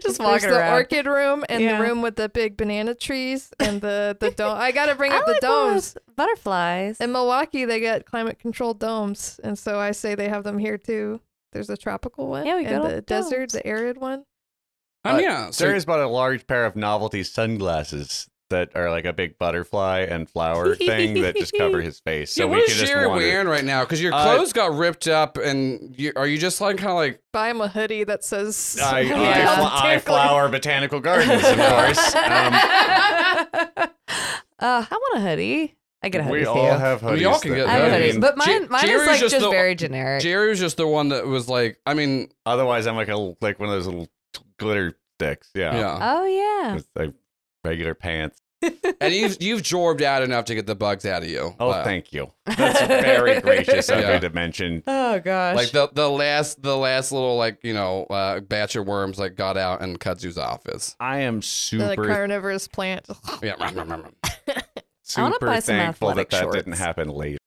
just There's walking the orchid room and Yeah. the room with the big banana trees and the the dome. I gotta bring I up the like one domes. butterflies. In Milwaukee, they got climate controlled domes, and so I say they have them here too. There's a tropical one, Yeah, we and got all the the desert, domes. the arid one. Um, Uh, yeah, so Sarah's bought a large pair of novelty sunglasses that are like a big butterfly and flower thing that just cover his face. So yeah, we what can is Sherry wearing right now? Because your Uh, clothes got ripped up, and you, are you just like kind of like Buy him a hoodie that says I, Yeah. I, fl- I flower botanical gardens, of course. Um, uh, I want a hoodie. I get a hoodie we too. all have I mean, hoodies. y'all can get I have hoodies, but mine, Jer- mine is like just just, the- very generic. Jerry was just the one that was like, I mean, Otherwise, I'm like a like one of those little glitter sticks. Yeah. yeah. oh yeah. With, like regular pants. and you've you've jorbed out enough to get the bugs out of you. Oh, Uh, thank you. That's very gracious of Yeah. you to mention. oh gosh. Like the the last the last little like you know uh, batch of worms like got out in Kudzu's office. I am the super carnivorous plant. Yeah, wanna super buy some thankful that athletic that shorts. didn't happen later.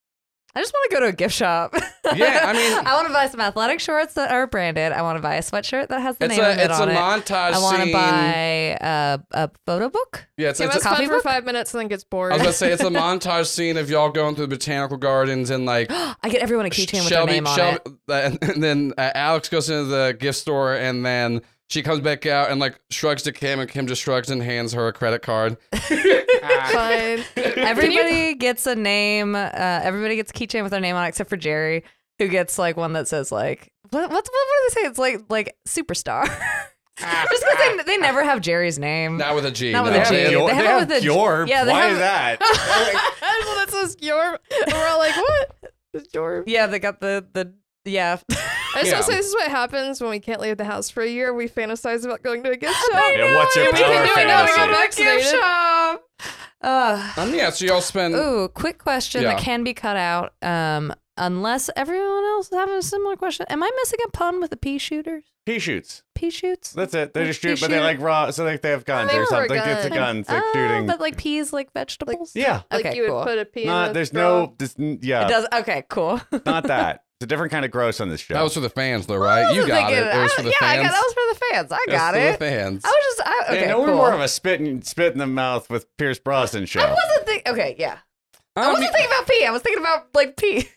I just want to go to a gift shop. Yeah, I mean- I want to buy some athletic shorts that are branded. I want to buy a sweatshirt that has the it's name a of it it's a on it. montage I want to scene. buy a, a photo book. yeah, it's, Kim it's has a, fun coffee for book? five minutes and then gets bored. I was gonna say it's a montage scene of y'all going through the botanical gardens and like I get everyone a keychain with Shelby, their name on Shelby, it. and then uh, Alex goes into the gift store and then she comes back out and like shrugs to Kim and Kim just shrugs and hands her a credit card. Fine. Everybody gets a name. Uh, everybody gets a keychain with their name on it, except for Jerry, who gets like one that says like what what's, what, what do they say? It's like like superstar. Just because they, they never have Jerry's name. Not with a G. Not with no. a G. They They have it with a- Jorb. yeah, they Why have- that? well, that says your. And we're all like, what? It's your. Yeah, they got the the yeah. I just Yeah. want to say this is what happens when we can't leave the house for a year. We fantasize about going to a gift shop. Yeah, what's your We power can do it now. We got fantasy? vaccinated. Uh, Um, yeah, so y'all spend. ooh, quick question Yeah. that can be cut out. Um, unless everyone else is having a similar question. Am I missing a pun with the pea shooters? Pea shoots. Pea shoots? That's it. They Like just pea shoot, but they shoot? like raw, so like they have guns They or were a something. It's a gun. gun. It's like oh, shooting. but like peas, like vegetables. yeah. Like Okay, you would cool. put a pea in Not a there's straw. no this, n- yeah. It does. Okay, cool. not that. It's a different kind of gross on this show. That was for the fans, though, right? I You got it. thinking- It was for the yeah, I fans. got that was for the fans. I It was got for the fans. I was just I, okay. yeah, no, we're cool. more of a spit and spit in the mouth with Pierce Brosnan show. I wasn't thinking. Okay, yeah. I Um, wasn't thinking about pee. I was thinking about like pee.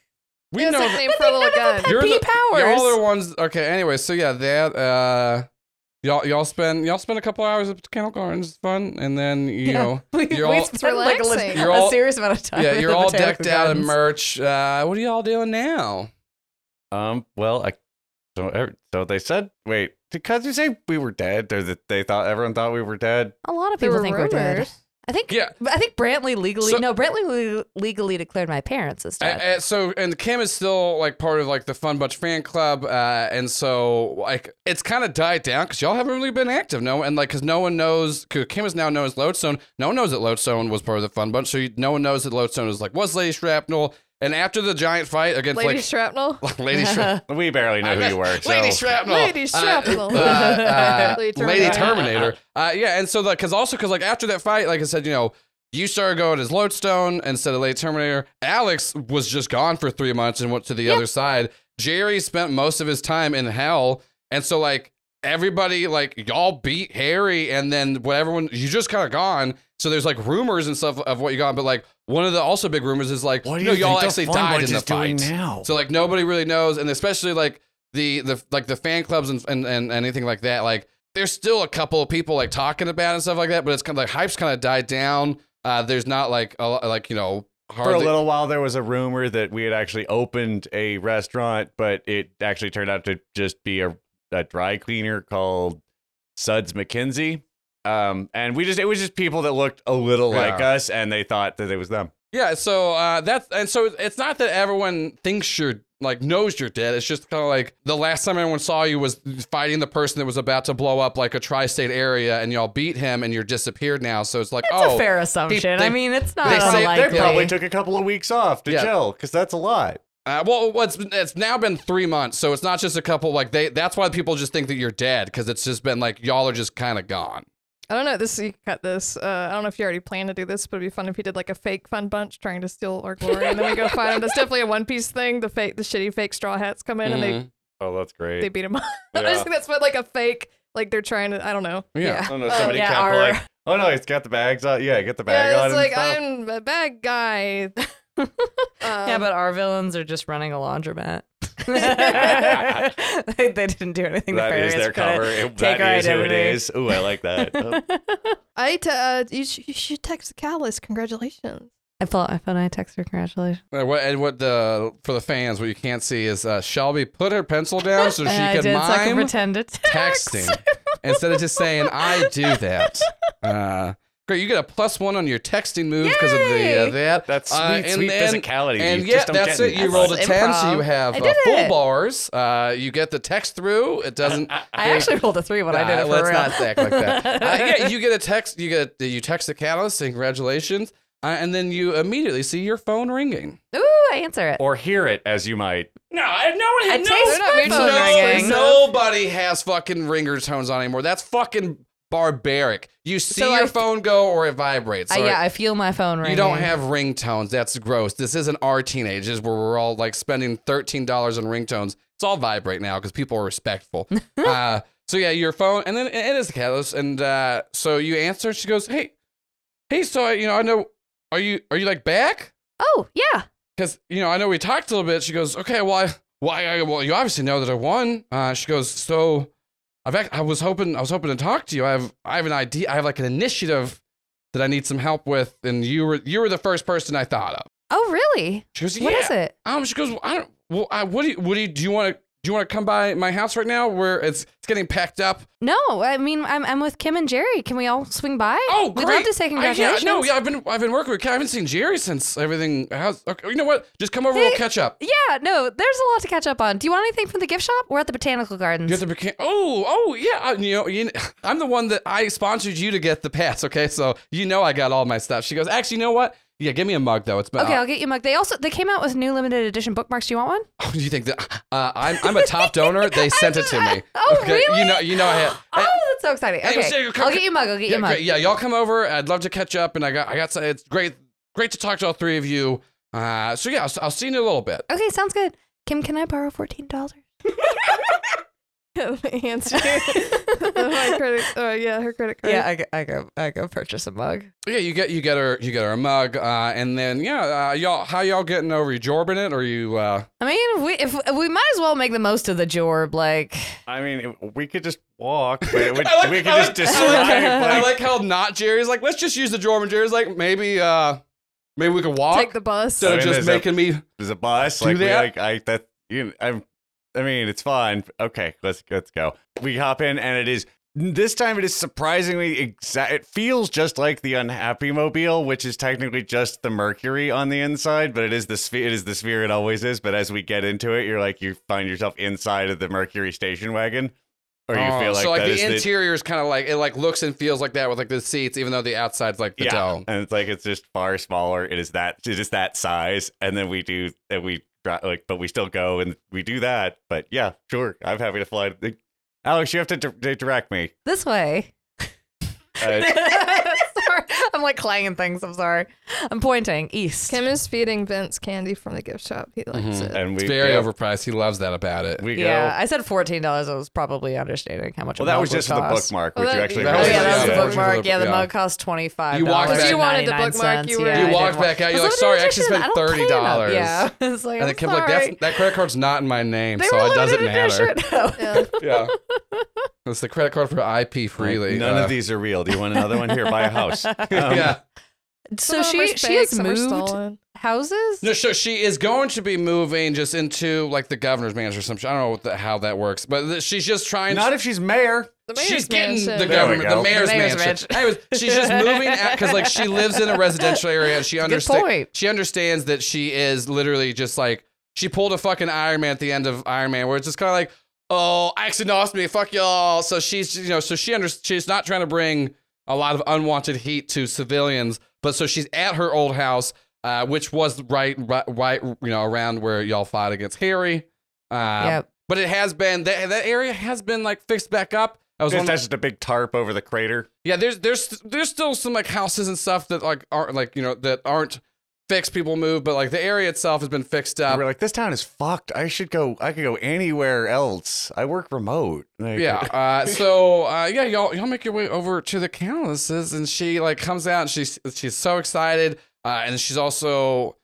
we It's know a that- name for a little gun. you're pea the, powers. Y'all are ones. Okay. Anyway, so yeah, that uh, y'all y'all spend y'all spend a couple hours at Botanical Gardens. Fun, and then you know we, you're we all- spent like a, You're a serious amount of time. yeah, you're all Botanical decked out in merch. Uh, what are y'all doing now? Um. Well, I. So, ev- so they said. Wait, because you say we were dead, or that they thought everyone thought we were dead. A lot of people were think we're dead. I think. Yeah. I think Brantley legally. So- no, Brantley le- legally declared my parents as dead. Uh, uh, so and Kim is still like part of like the Fun Bunch fan club, uh, and so like it's kind of died down because y'all haven't really been active, no, and like because no one knows. Cause Kim is now known as Lodestone. No one knows that Lodestone was part of the Fun Bunch, so you, no one knows that Lodestone is like was Lady Shrapnel. And after the giant fight against Lady like Shrapnel. Lady Shrapnel. We barely know who you were. So. Lady Shrapnel. Lady Shrapnel. Uh, uh, Lady Lady Terminator. Terminator. Uh, yeah, and so like, cause also cause like after that fight, like I said, you know, you started going as Lodestone instead of Lady Terminator. Alex was just gone for three months and went to the other side. Jerry spent most of his time in hell, and so like everybody like y'all beat Harry, and then what everyone you just kind of gone. So there's like rumors and stuff of what you got, but like one of the also big rumors is like What do no, you y'all actually died in the fight. now? So like nobody really knows, and especially like the the like the fan clubs and and, and anything like that. Like there's still a couple of people like talking about it and stuff like that, but it's kind of like hype's kind of died down. Uh, there's not like a, lo- like you know For a little while, there was a rumor that we had actually opened a restaurant, but it actually turned out to just be a, a dry cleaner called Suds McKenzie. Um, and we just it was just people that looked a little like us, and they thought that it was them. yeah, so uh, that's and so it's not that everyone thinks you're like knows you're dead. It's just kind of like the last time anyone saw you was fighting the person that was about to blow up like a tri-state area, and y'all beat him, and you're disappeared now. So it's like It's oh, a fair assumption. they- I mean, it's not they say- They probably took a couple of weeks off to Yeah. chill because that's a lot. Uh, well, what's it's now been three months, so it's not just a couple. Like they, that's why people just think that you're dead because it's just been like y'all are just kind of gone. I don't know. This you cut this. Uh, I don't know if you already planned to do this, but it'd be fun if you did like a fake fun bunch trying to steal our glory, and then we go find them. That's definitely a One Piece thing. The fake, the shitty fake straw hats come in and they Mhm. Oh, that's great. they beat them up. I just think that's what like a fake. Like they're trying to. I don't know. Yeah. I don't know. Oh, Somebody yeah, kept our- like, oh no, he's got the bags on. Yeah, get the bag Yeah, on. it's and like stuff. I'm a bad guy. yeah, Um, but our villains are just running a laundromat. they, they didn't do anything that nefarious. is their cover. It- take that our is who it identity. Ooh, I like that. Oh. I t- uh, you, sh- you should text the catalyst. Congratulations. I thought I thought I texted her congratulations. Uh, what, and what the for the fans, what you can't see is uh, Shelby put her pencil down so she And I can did, so I can pretend to text. texting instead of just saying I do that. Uh, great, you get a plus one on your texting move because of the uh, that. That's sweet, Uh, and sweet then- physicality. And you yeah, just don't that's get it. You that rolled a much. ten, so you have uh, full it. bars. Uh, you get the text through. It doesn't. I actually rolled a three when I did it for let's real. not act like that. Uh, yeah, you get a text. You get you text the catalyst saying congratulations, uh, and then you immediately see your phone ringing. Ooh, I answer it. Or hear it as you might. No, I- have no one I has taste my phone no, ringing. Nobody has fucking ringer tones on anymore. That's fucking barbaric. You see So your I- phone go or it vibrates. Right? yeah, I feel my phone ringing. You don't have ringtones. That's gross. This isn't our teenagers where we're all like spending thirteen dollars on ringtones. It's all vibrate now because people are respectful. uh, so yeah, your phone, and then it is the catalyst, and uh, so you answer. She goes, "Hey, hey, so I, you know, I know, are you are you like back? Oh yeah. Because you know, I know we talked a little bit." She goes, "Okay, well, I, why? I, well, you obviously know that I won." Uh, she goes, "So, I've act- I was hoping I was hoping to talk to you. I have I have an idea. I have like an initiative." That I need some help with, and you were you were the first person I thought of. Oh really? She goes, "Yeah." is it? Um, she goes, well, I don't. Well, I, what do you? What do you? Do you want to do you want to come by my house right now? Where it's it's getting packed up. No, I mean I'm I'm with Kim and Jerry. Can we all swing by? Oh, great! We'd love to say I- congratulations. yeah, no, yeah, I've been I've been working with. I haven't seen Jerry since everything. How's, okay, you know what? Just come over. we'll catch up. Yeah, no, there's a lot to catch up on. Do you want anything from the gift shop? We're at the botanical gardens. You have to became. Oh, oh, yeah. I, you know, you, I'm the one that I sponsored you to get the pass. Okay, so you know I got all my stuff. She goes, actually, you know what? Yeah, give me a mug though. It's been. okay, I'll get you a mug. They also they came out with new limited edition bookmarks. Do you want one? Oh, do you think that uh, I'm I'm a top donor? They sent it to me. Oh, okay? really? You know, you know I had. Oh, that's so exciting. Hey, Okay, come- I'll get you a mug. I'll get you a mug. great. yeah, y'all come over. I'd love to catch up, and I got I got. some- It's great, great to talk to all three of you. Uh, so yeah, I'll, I'll see you in a little bit. Okay, sounds good. Kim, can I borrow fourteen dollars? Answer. My credit. Uh, yeah, her credit card. I go, I go, I go purchase a mug. Yeah, you get you get her you get her a mug, uh, and then yeah, uh, y'all how y'all getting over? You jorbing it or you? Uh, I mean, we if we might as well make the most of the jorb. Like, I mean, it- we could just walk, but would, I like- we could I just like- describe. I like, like how not Jerry's like, let's just use the Jordan. Jerry's like, maybe, uh, maybe we could walk Take the bus. instead I of mean, just there's a- making me. There's a bus. Do Like, we, that? like I that you. I'm. I mean, it's fine. Okay, let's let's go. We hop in, and it is this time. It is surprisingly exact. It feels just like the Unhappy Mobile, which is technically just the Mercury on the inside, but it is the sphere. It is the sphere. It always is. But as we get into it, you're like you find yourself inside of the Mercury station wagon, or you Oh, feel like so like the interior is kind of like it like looks and feels like that with like the seats, even though the outside's like the yeah, dome. and it's like it's just far smaller. It is that it is that size, and then we do and we like, but we still go and we do that. But yeah, sure, I'm happy to fly. Alex, you have to di- di- direct me. this way. Uh, I'm like clanging things. I'm sorry. I'm pointing east. Kim is feeding Vince candy from the gift shop. He likes Mhm. it. and we It's very yeah, overpriced. He loves that about it. We go. yeah, I said fourteen dollars. I was probably understating how much. well, a that mug was just for the cost. bookmark, Well, which you that- actually. that Oh was yeah, just- that was yeah, the that was bookmark. just- Yeah, the mug cost twenty five. You walked Because back- you wanted the bookmark, you were- You walked back out. You're like, sorry, I actually spent thirty dollars. Yeah, it's like, And I'm the kid's like, that credit card's not in my name, so it doesn't limited matter. edition. Yeah. Yeah, it's the credit card for IP freely. None Uh, of these are real. Do you want another one? Here, buy a house. Um, yeah. so Some of them she are she has moved houses. No, so she is going to be moving just into like the governor's mansion or something. I don't know what the, how that works, but th- she's just trying. Not if she's mayor. The mayor's she's getting mansion. the There we government, the mayor's, The mayor's mansion. mansion. Anyways, she's just moving because like she lives in a residential area and she point. understands. She understands that she is literally just like she pulled a fucking Iron Man at the end of Iron Man, where it's just kind of like, oh, me, fuck y'all. So she's you know, so she under she's not trying to bring a lot of unwanted heat to civilians, but so she's at her old house, uh, which was right, right, right, you know, around where y'all fought against Harry. Uh, Yep. But it has been that that area has been like fixed back up. I was Just, wondering, that's just a big tarp over the crater. yeah, there's there's there's still some like houses and stuff that like aren't like you know that aren't fixed. People move, but like the area itself has been fixed up. We're like, this town is fucked. I should go. I could go anywhere else. I work remote. Like, Yeah. Uh, so uh, yeah, y'all y'all make your way over to the Calluses, and she like comes out, and she's she's so excited, uh, and she's also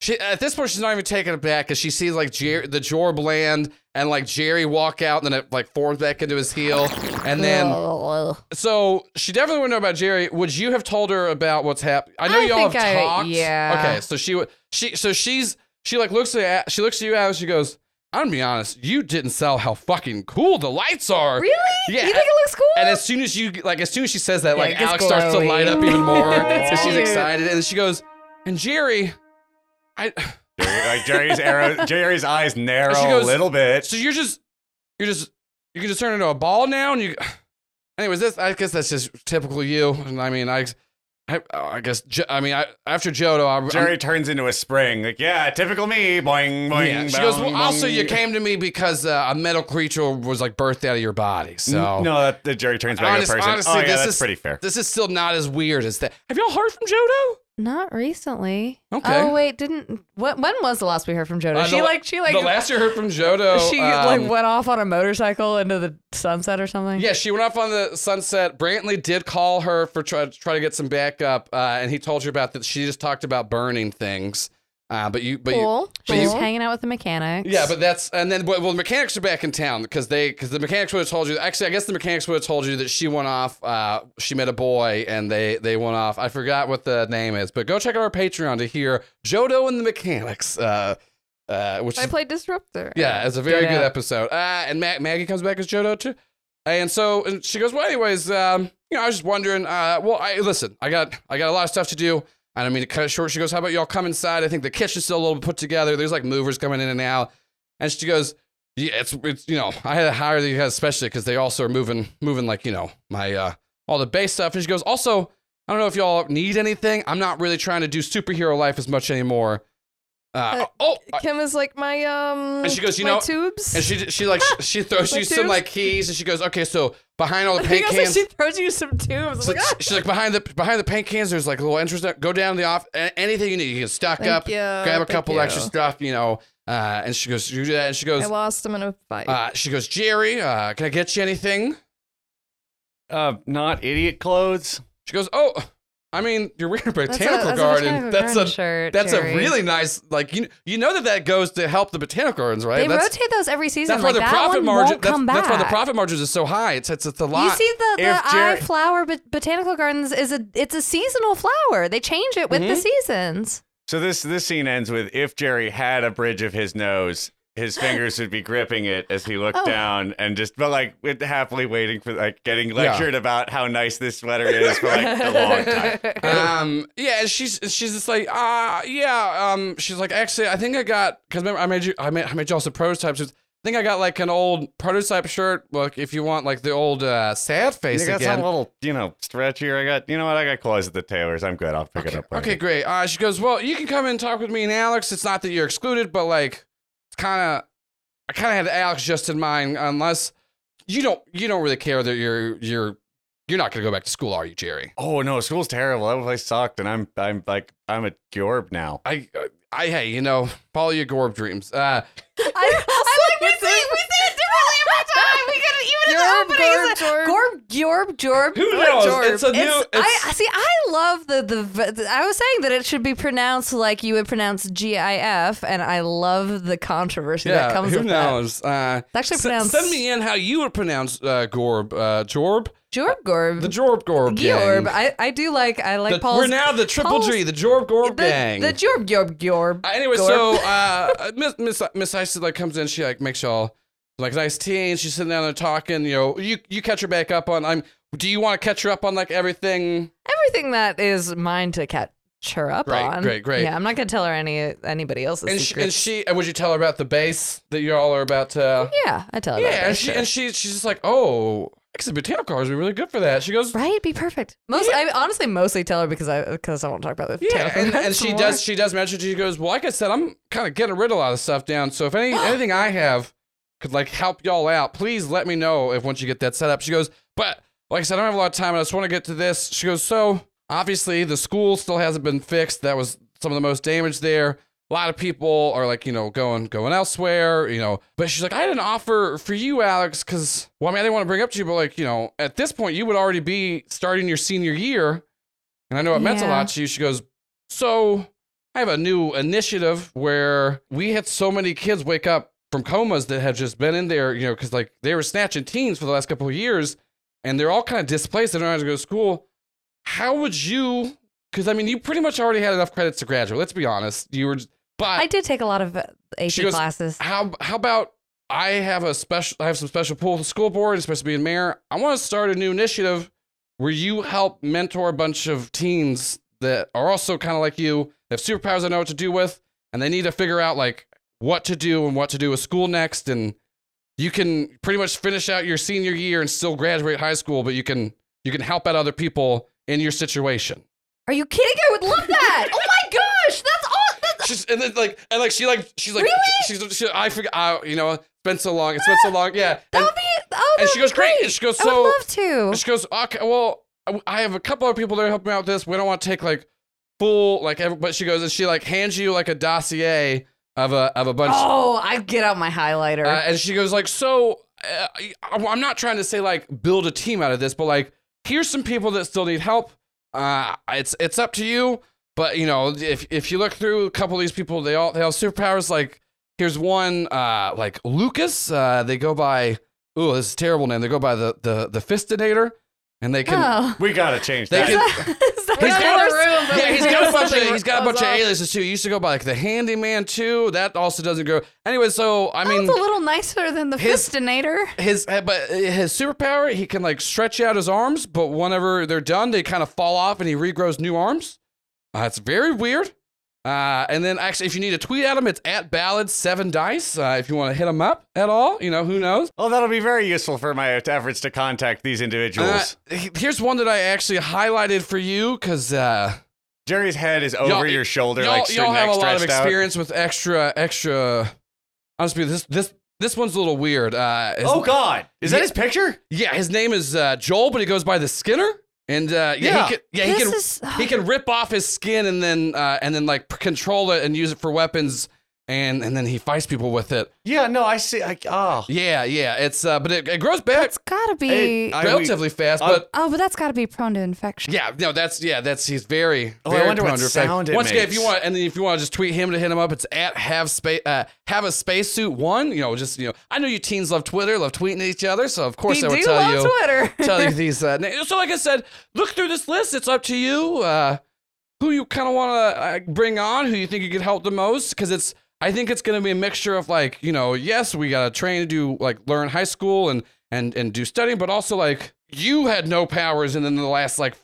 she at this point she's not even taking it back because she sees like Jer- the Jorb land and like Jerry walk out, and then it like forms back into his heel, and then so she definitely would know about Jerry. Would you have told her about what's happened? I know I y'all have I- talked. yeah. Okay, so she would she so she's she like looks at she looks at you out, and she goes. I'm gonna be honest, you didn't sell how fucking cool the lights are. Really? Yeah. You think it looks cool? And as soon as you like, as soon as she says that, Yeah, like Alex starts to light up even more. That's she's excited, and she goes, "And Jerry, I." Jerry- like Jerry's arrow, Jerry's eyes narrow goes, a little bit. So you're just, you're just, you can just turn into a ball now, and you. Anyways, this I guess that's just typical you. And I mean, I, I, I guess I mean, I, after Jodo, I, I'm- Jerry turns into a spring. Like, yeah, typical me. Boing, boing. Yeah. She goes, boing, well, also you came to me because uh, a metal creature was like birthed out of your body. So no, that, that Jerry turns back Honest- a person. honestly, oh yeah, this that's is- pretty fair. this is still not as weird as that. Have y'all heard from Jodo? Not recently. Okay. Oh wait, didn't what? When was the last we heard from Jodo? Uh, she the- like she like the last you heard from Jodo, she um, like went off on a motorcycle into the sunset or something. Yeah, she went off on the sunset. Brantley did call her for try, try to get some backup, uh, and he told her about that. She just talked about burning things, uh, but you, but you, Cool. but She's you, hanging out with the mechanics. yeah, but that's and then well, the mechanics are back in town because they because the mechanics would have told you. Actually, I guess the mechanics would have told you that she went off. Uh, she met a boy, and they they went off. I forgot what the name is, but go check out our Patreon to hear Jodo and the mechanics. Uh, uh, which I is played Disruptor. yeah, it's a very Get good out. episode. Uh, and Ma- Maggie comes back as Jodo too. And so and she goes, well, anyways, um, you know, I was just wondering. Uh, well, I listen, I got I got a lot of stuff to do. I don't mean to cut it short. She goes, how about y'all come inside? I think the kitchen's still a little put together. There's like movers coming in and out. And she goes, yeah, it's it's you know, I had to hire these guys especially because they also are moving moving like you know my uh all the base stuff. And she goes, also, I don't know if y'all need anything. I'm not really trying to do superhero life as much anymore. Uh, Uh, oh, Kim is like my um. And she goes, you my know- tubes. and she she like she throws My you some tubes? like keys, and she goes, okay, so behind all the paint cans. she throws you some tubes. she's, like, like, ah, she's like behind the behind the paint cans. There's like a little entrance. Go down the off. a- Anything you need, you can stock Thank up, you, grab a thank couple you. extra stuff, you know. Uh, and she goes, you do that, and she goes, I lost him in a fight. uh, she goes, Jerry, uh, can I get you anything? Uh, not idiot clothes. She goes, oh, I mean, you're wearing a That's a- botanical that's a garden. botanical that's garden a shirt, that's Jerry. a really nice like you you know that that goes to help the botanical gardens, right? They that's, rotate those every season. that's why the that profit margin. That's, come that's why the profit margins is so high. It's it's, it's a lot. You see the the Jerry- eye flower bot- botanical gardens is a it's a seasonal flower. They change it with the Mm-hmm. seasons. So this this scene ends with if Jerry had a bridge of his nose, his fingers would be gripping it as he looked Oh. down and just but like with happily waiting for like getting lectured about how nice this sweater is for like a long time. um yeah and she's she's just like ah yeah um she's like actually i think i got because remember i made you i made i made you all some prototypes i think i got like an old prototype shirt look if you want like the old uh sad face You got again some little, you know, stretch here. I got, you know what? I got clothes at the tailor's. I'm good. I'll pick it up. okay great uh she goes well you can come and talk with me and alex it's not that you're excluded but like it's kind of i kind of had alex just in mind unless you don't you don't really care that you're you're you're not gonna go back to school are you jerry Oh no, school's terrible. That place sucked, and I'm I'm like I'm a Gorb now. i i hey you know follow your gorb dreams uh I, I like we say we say it differently every time. We got it Jorb, the. Jorb, Jorb. Gorb, Jorb, Jorb. who knows Jorb. it's a new It's, it's, I see. I love the, the I was saying that it should be pronounced like you would pronounce G I F, and I love the controversy that comes who with that. knows? Uh, It's actually s- pronounced send me in how you would pronounce uh, Gorb. Uh, Jorb? Jorb Gorb. The Jorb Gorb Georb. gang. I, I do like I like The- Paul's. we're now the Triple Paul's- G, the Jorb Gorb the, gang. The Jorb Jorb Jorb. Uh, anyway, Gorb. so uh, Miss Miss Miss Isis like comes in. She like makes y'all like nice tea, and she's sitting down there talking. You know, you you catch her back up on. I'm. Do you want to catch her up on like everything? Everything that is mine to catch her up Great, on. great, great. Yeah, I'm not gonna tell her any anybody else's And she, and she and would you tell her about the base that you all are about to? Oh, yeah, I tell her. Yeah, and she sure. and she she's just like, oh, the botanical cars would be really good for that. She goes, Right, be perfect. Most, I honestly mostly tell her because I because I won't talk about the Yeah, and, and she more. does. She does mention. She goes, "Well, like I said, I'm kind of getting rid of a lot of stuff down. So if any anything I have could like help y'all out, please let me know if once you get that set up." She goes, "But like I said, I don't have a lot of time. and I just want to get to this." She goes, "So obviously the school still hasn't been fixed. That was some of the most damage there. A lot of people are like, you know, going going elsewhere, you know. But she's like, I had an offer for you, Alex, because well, I mean, I didn't want to bring it up to you, but like, you know, at this point, you would already be starting your senior year, and I know it meant a lot to you. She goes, so I have a new initiative where we had so many kids wake up from comas that have just been in there, you know, because like they were snatching teens for the last couple of years, and they're all kind of displaced. They don't have to go to school. How would you? Because I mean, you pretty much already had enough credits to graduate. Let's be honest. You were, but I did take a lot of uh, AP goes, classes. how how about I have a special I have some special pull with the school board, it's supposed to be in mayor. I want to start a new initiative where you help mentor a bunch of teens that are also kind of like you. They have superpowers I know what to do with, and they need to figure out like what to do and what to do with school next. And you can pretty much finish out your senior year and still graduate high school, but you can you can help out other people in your situation. Are you kidding? I would love that. oh my gosh, that's all. That's, She's and then like and like she like she's like Really? she's she, I forgot I, you know it's been so long it's been so long yeah that and, would be. Oh, and she goes great great. and she goes so I would love to. and she goes okay well I- I have a couple of people that are helping me out with this we don't want to take like full like every, but she goes and she like hands you like a dossier of a of a bunch Oh, I get out my highlighter. uh, and she goes like so uh, I- I'm not trying to say like build a team out of this but like here's some people that still need help uh it's it's up to you but you know if if you look through a couple of these people they all they have superpowers like here's one uh like lucas uh they go by oh this is a terrible name they go by the the the fistinator and they can oh. We gotta change They that. can- Is that He's got- a room. yeah, he's got a bunch of he's got a bunch of aliases too. He used to go by like the handyman too. That also doesn't go. Anyway, so I mean, That's a little nicer than the his- Fistinator. his uh, but his superpower he can like stretch out his arms, but whenever they're done, they kind of fall off and he regrows new arms. Uh, it's very weird. Uh, and then actually, if you need to tweet at him, it's at ballad seven dice. Uh, if you want to hit him up at all, you know who knows. Oh, that'll be very useful for my efforts to contact these Uh, individuals. he- here's one that I actually highlighted for you because uh, Jerry's head is over your shoulder, y'all, like y'all have a lot of stretched out. experience with extra extra. Honestly, this this this one's a little weird. Uh, Oh God, is that his picture? Yeah, his name is uh, Joel, but he goes by the Skinner. And uh, yeah, Yeah. he can, yeah, he can, is- he can rip off his skin and then uh, and then like control it and use it for weapons, and and then he fights people with it. Yeah, no, I see. I, oh, Yeah, yeah, it's uh, but it, it grows back That's gotta be. Hey, I- relatively fast. uh, but oh, but that's gotta be prone to infection. yeah, no, that's yeah, that's he's very. Oh, I very wonder what prone to effect. sound it Once again, if you makes. want, and then if you want to just tweet him to hit him up, it's at have space uh, have a spacesuit one. You know, just you know, I know you teens love Twitter, love tweeting at each other, so of course We I would tell love you. Twitter. tell you these uh, names. So, like I said, look through this list. It's up to you. Uh, who you kind of want to uh, bring on, who you think you could help the most, because it's. I think it's going to be a mixture of like, you know, yes, we got to train to do like learn high school and and and do studying, but also like you had no powers, and then the last like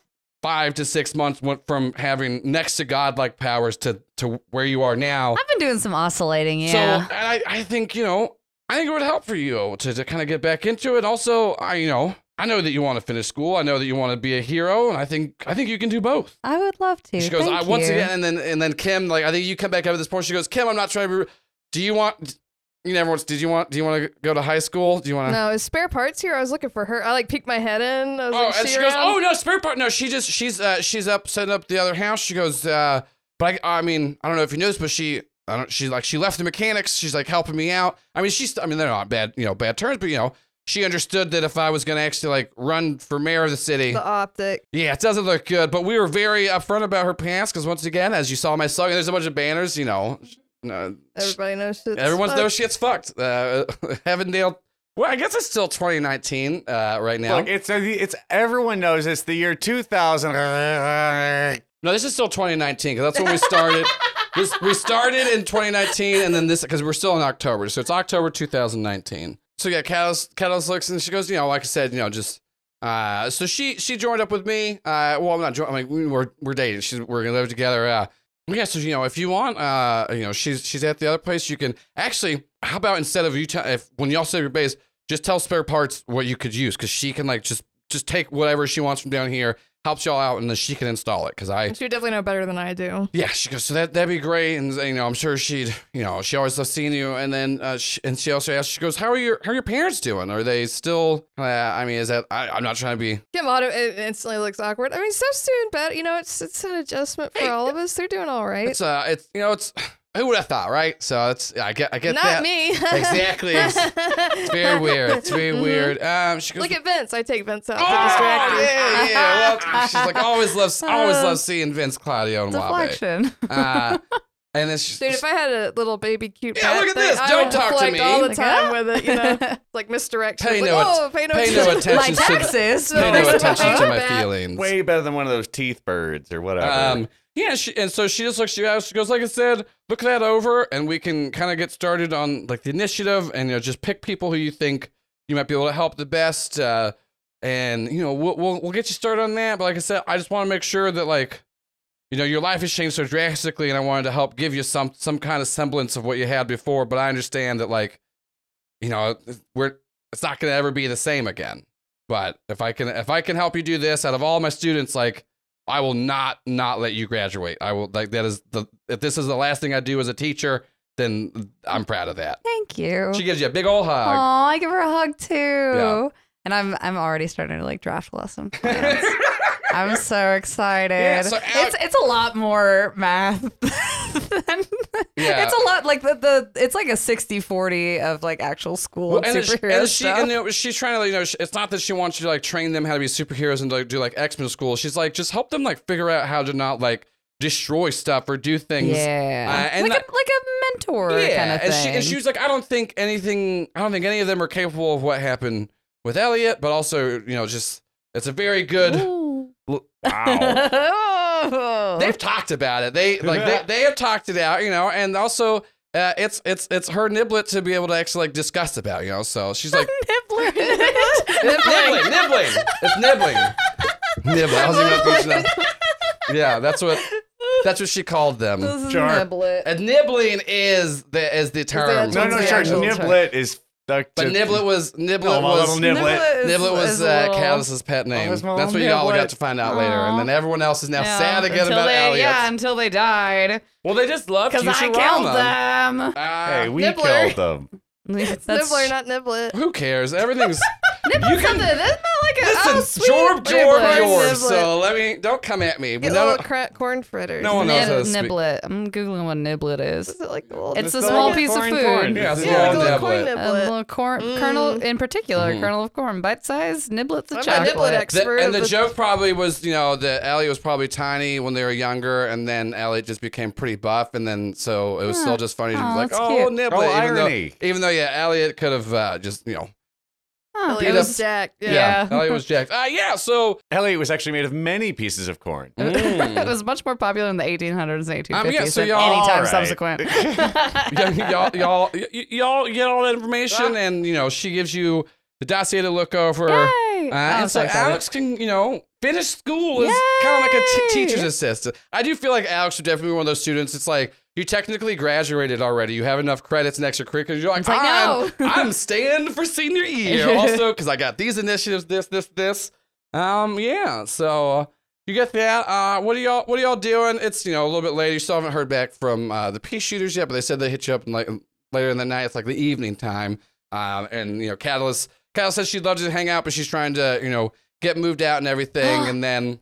five to six months went from having next to godlike powers to to where you are now. I've been doing some oscillating. Yeah. So and I, I think, you know, I think it would help for you to, to kind of get back into it. Also, I you know, I know that you want to finish school. I know that you want to be a hero, and I think I think you can do both. I would love to. She goes, Thank I once again, and then and then Kim, like I think you come back up at this point. She goes, Kim, I'm not trying to. Be, do you want? You never wants. Did you want? Do you want to go to high school? Do you want to? No, is spare parts here? I was looking for her. I like peeked my head in. I was Oh, like, and "See she goes, around?" "Oh no, spare part. No, she just she's uh she's up setting up the other house. She goes, uh, but I I mean I don't know if you noticed, but she I don't she's like she left the mechanics. She's like helping me out. I mean she's I mean they're not bad you know bad terms, but you know she understood that if I was gonna actually like run for mayor of the city, the optic. yeah, it doesn't look good. But we were very upfront about her past because once again, as you saw my song, there's a bunch of banners. You know, Everybody knows shit. everyone knows shit's fucked. Uh, Heavendale. Well, I guess it's still 2019 uh, right now. Look, it's it's everyone knows it's the year 2000. No, this is still 2019 because that's when we started. this, we started in 2019, and then this because we're still in October, so it's October 2019. So yeah, Catalyst, Catalyst looks and she goes, you know, like I said, you know, just. Uh, so she she joined up with me. Uh, well, I'm not joining. I mean, we- we're we're dating. She's we're gonna live together. Uh, yeah. So you know, if you want, uh, you know, she's she's at the other place. You can actually. How about instead of you, tell if when y'all save your base, just tell spare parts what you could use because she can like just just take whatever she wants from down here, helps y'all out, and then she can install it. Because I She would definitely know better than I do. yeah, she goes, so that that'd be great, and you know, I'm sure she'd, you know, she always loves seeing you, and then, uh, she, and she also asks, she goes, how are your how are your parents doing? Are they still? Uh, I mean, is that? I, I'm not trying to be. Kim of it instantly looks awkward. I mean, Steph's doing better. You know, it's it's an adjustment for all of us. They're doing all right. It's uh, it's you know, it's who would have thought, right? So it's I get I get Not that. me. Exactly. It's, it's very weird. It's very weird. Um, she goes. Look at Vince. I take Vince out Oh, to distract you. yeah, yeah. Well, she's like always loves always loves seeing Vince, Claudio, and Wabe. Deflection. Uh, and then she's, Dude, if I had a little baby cute Yeah, look at thing, this. I Don't talk to me. all the Like, time with it. You know, like misdirection. Pay like, no Whoa, att- pay no pay no attention. attention like to- Texas. pay no attention to my feelings. Way better than one of those teeth birds or whatever. Um, yeah, she, and so she just looks you out. She goes, like I said, look that over, and we can kind of get started on like the initiative, and you know, just pick people who you think you might be able to help the best, uh, and you know, we'll, we'll we'll get you started on that. But like I said, I just want to make sure that like, you know, your life has changed so drastically, and I wanted to help give you some some kind of semblance of what you had before. But I understand that like, you know, we're it's not going to ever be the same again. But if I can if I can help you do this, out of all my students, like I will not not let you graduate. I will like that is the if this is the last thing I do as a teacher, then I'm proud of that. Thank you. She gives you a big old hug. Aw, I give her a hug too. Yeah. And I'm I'm already starting to like draft a lesson plans. I'm so excited. Yeah, so Alex- it's it's a lot more math. Yeah. It's a lot like the, the it's like a 60-40 of like actual school Well, and superhero and she stuff. and you know, she's trying to you know, it's not that she wants you to like train them how to be superheroes and like do like X Men school. She's like just help them like figure out how to not like destroy stuff or do things. yeah. Uh, and like, that- a, like a mentor yeah, kind of thing. and she and she was like, I don't think anything. I don't think any of them are capable of what happened with Elliot, but also you know just it's a very good. Ooh. Wow. Oh. they've talked about it. They like they, they have talked it out, you know, and also uh, it's it's it's her niblet to be able to actually like discuss about, you know. So she's like nibbling, nibbling. It's nibbling. Nibbling. I was even gonna them. Yeah, that's what that's what she called them. Sure. Niblet. And nibbling is the is the term. That's No, no, the sure. actual Niblet is. The, But just- niblet was niblet Oh, was little niblet. Niblet was is uh, little- Callus's pet name. it's my That's what y'all got niblet. to find out later, and then everyone else is now Yeah, sad again until about they, Elliot. Yeah, until they died. Well, they just love Because I killed them. Uh, Hey, we Nibbler. killed them. That's Nibbler, not niblet. who cares? Everything's Nibbler something. That's not like a listen, oh, sweet. Jorb, Jorb, Niblet. Jorb. So let me don't come at me. Get No, little no, cra- corn fritters. no one knows how to Nib- speak. niblet. I'm googling what niblet is. Is it like the little? It's a small like piece of food. corn. Yeah, it's yeah, like a little little corn niblet. A little corn Mm. kernel, in particular, Mhm. kernel of corn, bite-sized niblets of I'm a niblet expert. The- and the but- joke probably was, you know, that Elliot was probably tiny when they were younger, and then Elliot just became pretty buff, and then so it was still just funny to be Oh, like, oh, niblet. Oh, even, though, even though, yeah, Elliot could have uh, just, you know, Huh. Elliot was up- jacked. Yeah. Yeah. Elliot was jacked. Uh, yeah, so Elliot was actually made of many pieces of corn. it mm, was much more popular in the 1800s and 1850s Um, yeah, so than any time Alright. subsequent. y- y'all, y'all, y- y'all get all that information, and you know, she gives you the dossier to look over. Yay! Uh, Oh, and so so excited. Alex can, you know, finish school as kind of like a t- teacher's assistant. I do feel like Alex would definitely be one of those students. It's like you technically graduated already. You have enough credits and extracurriculars. You're like, like, I'm, no. I'm staying for senior year. Also, because I got these initiatives, this, this, this. Um, yeah. So you get that. Uh, what are y'all? What are y'all doing? It's you know a little bit later. You still haven't heard back from uh, the pea shooters yet, but they said they hit you up in, like later in the night. It's like the evening time. Um, and you know, Catalyst. Catalyst says she'd love to hang out, but she's trying to you know get moved out and everything. and then,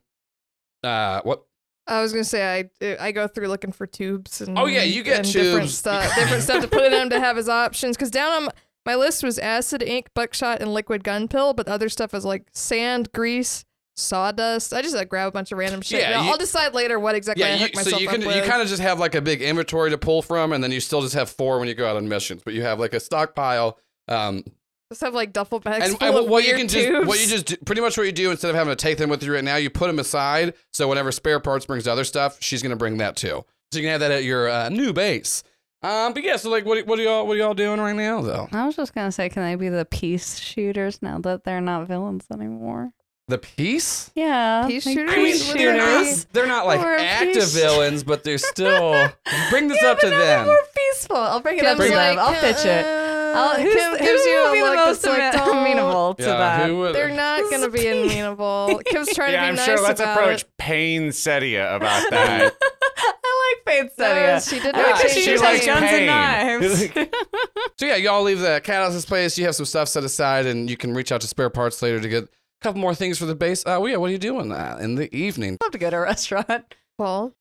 uh, what? I was gonna say I I go through looking for tubes and Oh, yeah, you get and different tubes. stuff different stuff to put in them to have as options because down on my list was acid, ink, buckshot, and liquid gun pill, but other stuff is like sand, grease, sawdust. I just like, grab a bunch of random shit. Yeah, I'll decide later what exactly I Yeah, you, hook so you can you kind of just have like a big inventory to pull from, and then you still just have four when you go out on missions. But you have like a stockpile. Um, just have like duffel bags and, full and of what you can tubes. just what you just do, pretty much what you do instead of having to take them with you right now, you put them aside. So whenever spare parts brings other stuff, she's gonna bring that too. So you can have that at your uh, new base. Um, but yeah, so like, what what are y'all what are y'all doing right now though? I was just gonna say, can they be the peace shooters now that they're not villains anymore? The peace. Yeah, Peace like shooters? I mean, Peace they're not they're not like Or a active peace- villains, but they're still. Bring this Yeah, up to now them. they're more peaceful. I'll bring it up to Kim's them. I'll pitch it. uh, I'll, who's, Kim who's gives you will be the most like, ame- don't- amenable to Yeah, that? who would- They're not gonna be peace. amenable. Kim's trying Yeah, to be I'm nice sure. Let's about approach it. Payne Setia about that. I like Faith Uh, Setia. she did like not that change she her just has name. guns Pain. and knives. So yeah, y'all leave the Catalyst's place. You have some stuff set aside, and you can reach out to spare parts later to get a couple more things for the base. Uh, well, yeah, what are you doing uh, in the evening? love to go to a restaurant.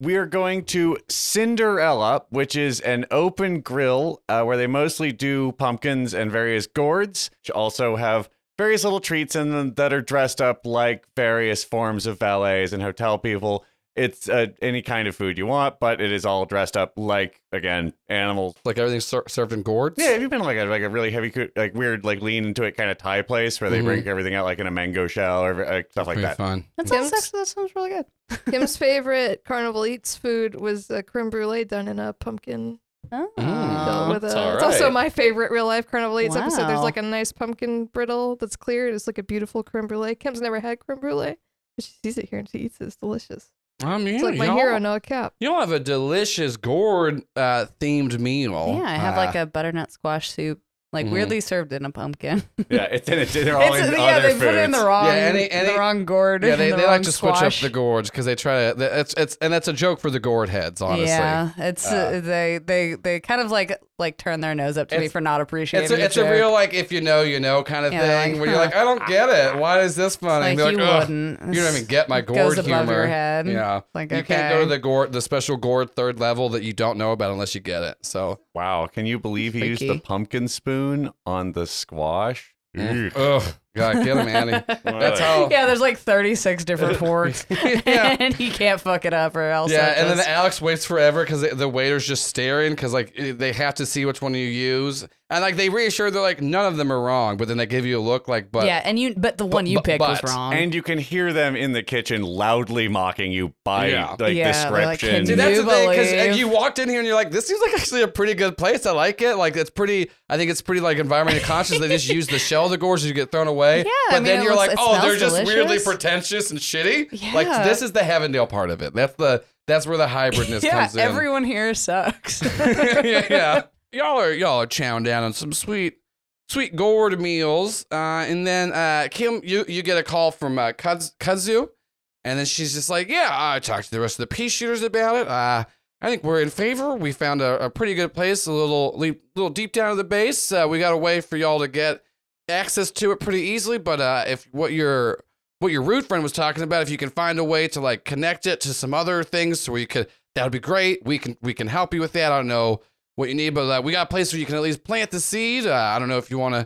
We are going to Cinderella, which is an open grill uh, where they mostly do pumpkins and various gourds, which also have various little treats in them that are dressed up like various forms of valets and hotel people. It's uh, any kind of food you want, but it is all dressed up like again animals. Like everything's ser- served in gourds. Yeah, have you been like a like a really heavy, like weird, like lean into it kind of Thai place where they Mhm. break everything out like in a mango shell or uh, stuff like Pretty that? fun. That Kim's- sounds actually, that sounds really good. Kim's favorite Carnival Eats food was a creme brulee done in a pumpkin Oh. Mm. with a. That's all It's also my favorite real life Carnival Eats episode. There's like a nice pumpkin brittle that's clear. It's like a beautiful creme brulee. Kim's never had creme brulee, but she sees it here and she eats it. It's delicious. Um, yeah, It's like my hero, no cap. You'll have a delicious gourd uh, themed meal. Yeah, I have Uh, like a butternut squash soup, like Mhm. weirdly served in a pumpkin. Yeah, it's in it. They're all in yeah, other they put it in the foods. wrong, Yeah, any- any- the wrong gourd. Yeah, they, the they like to switch up the gourds because they try to. It's it's and that's a joke for the gourd heads, honestly. Yeah, it's uh, Uh, they they they kind of like like turn their nose up to me for not appreciating. It's a, it's a real like if you know you know kind of Yeah, thing like, where you're like I don't get it. Why is this funny? like And you like, wouldn't. you don't even get my gourd goes above humor. your head. Yeah, Like you okay. can't go to the gourd, the special gourd third level that you don't know about unless you get it. So, Wow, can you believe he used the pumpkin spoon on the squash? Mm. Ugh. ugh, Gotta get him, Annie. That's how. Yeah, there's like 36 different forks, Yeah. and he can't fuck it up or else. Yeah, that and then Alex waits forever because the waiter's just staring because like they have to see which one you use, and like they reassure they're like none of them are wrong, but then they give you a look like but yeah, and you but the one you but- picked was wrong. And you can hear them in the kitchen loudly mocking you by Yeah. like Yeah, they're like, description. "Can Dude, that's you the thing because you walked in here and you're like, this seems like actually a pretty good place. I like it. Like it's pretty. I think it's pretty like environmentally conscious. They just use the shell of the gourds you get thrown away. Yeah, but I mean, then you're looks- like, oh, they're smells just weirdly pretentious and shitty. Yeah. Like this is the Heavendale part of it. That's the that's where the hybridness yeah, comes in. everyone here sucks. yeah, yeah. Y'all are y'all are chowing down on some sweet, sweet gourd meals, uh, and then uh, Kim, you you get a call from uh, Kaz- Kazu, and then she's just like, "Yeah, I talked to the rest of the peace shooters about it. Uh, I think we're in favor. We found a, a pretty good place, a little le- little deep down to the base. Uh, we got a way for y'all to get access to it pretty easily. But uh, if what your what your root friend was talking about, if you can find a way to like connect it to some other things, so you could, that would be great. We can we can help you with that. I don't know what you need, but uh, we got a place where you can at least plant the seed. Uh, I don't know if you want to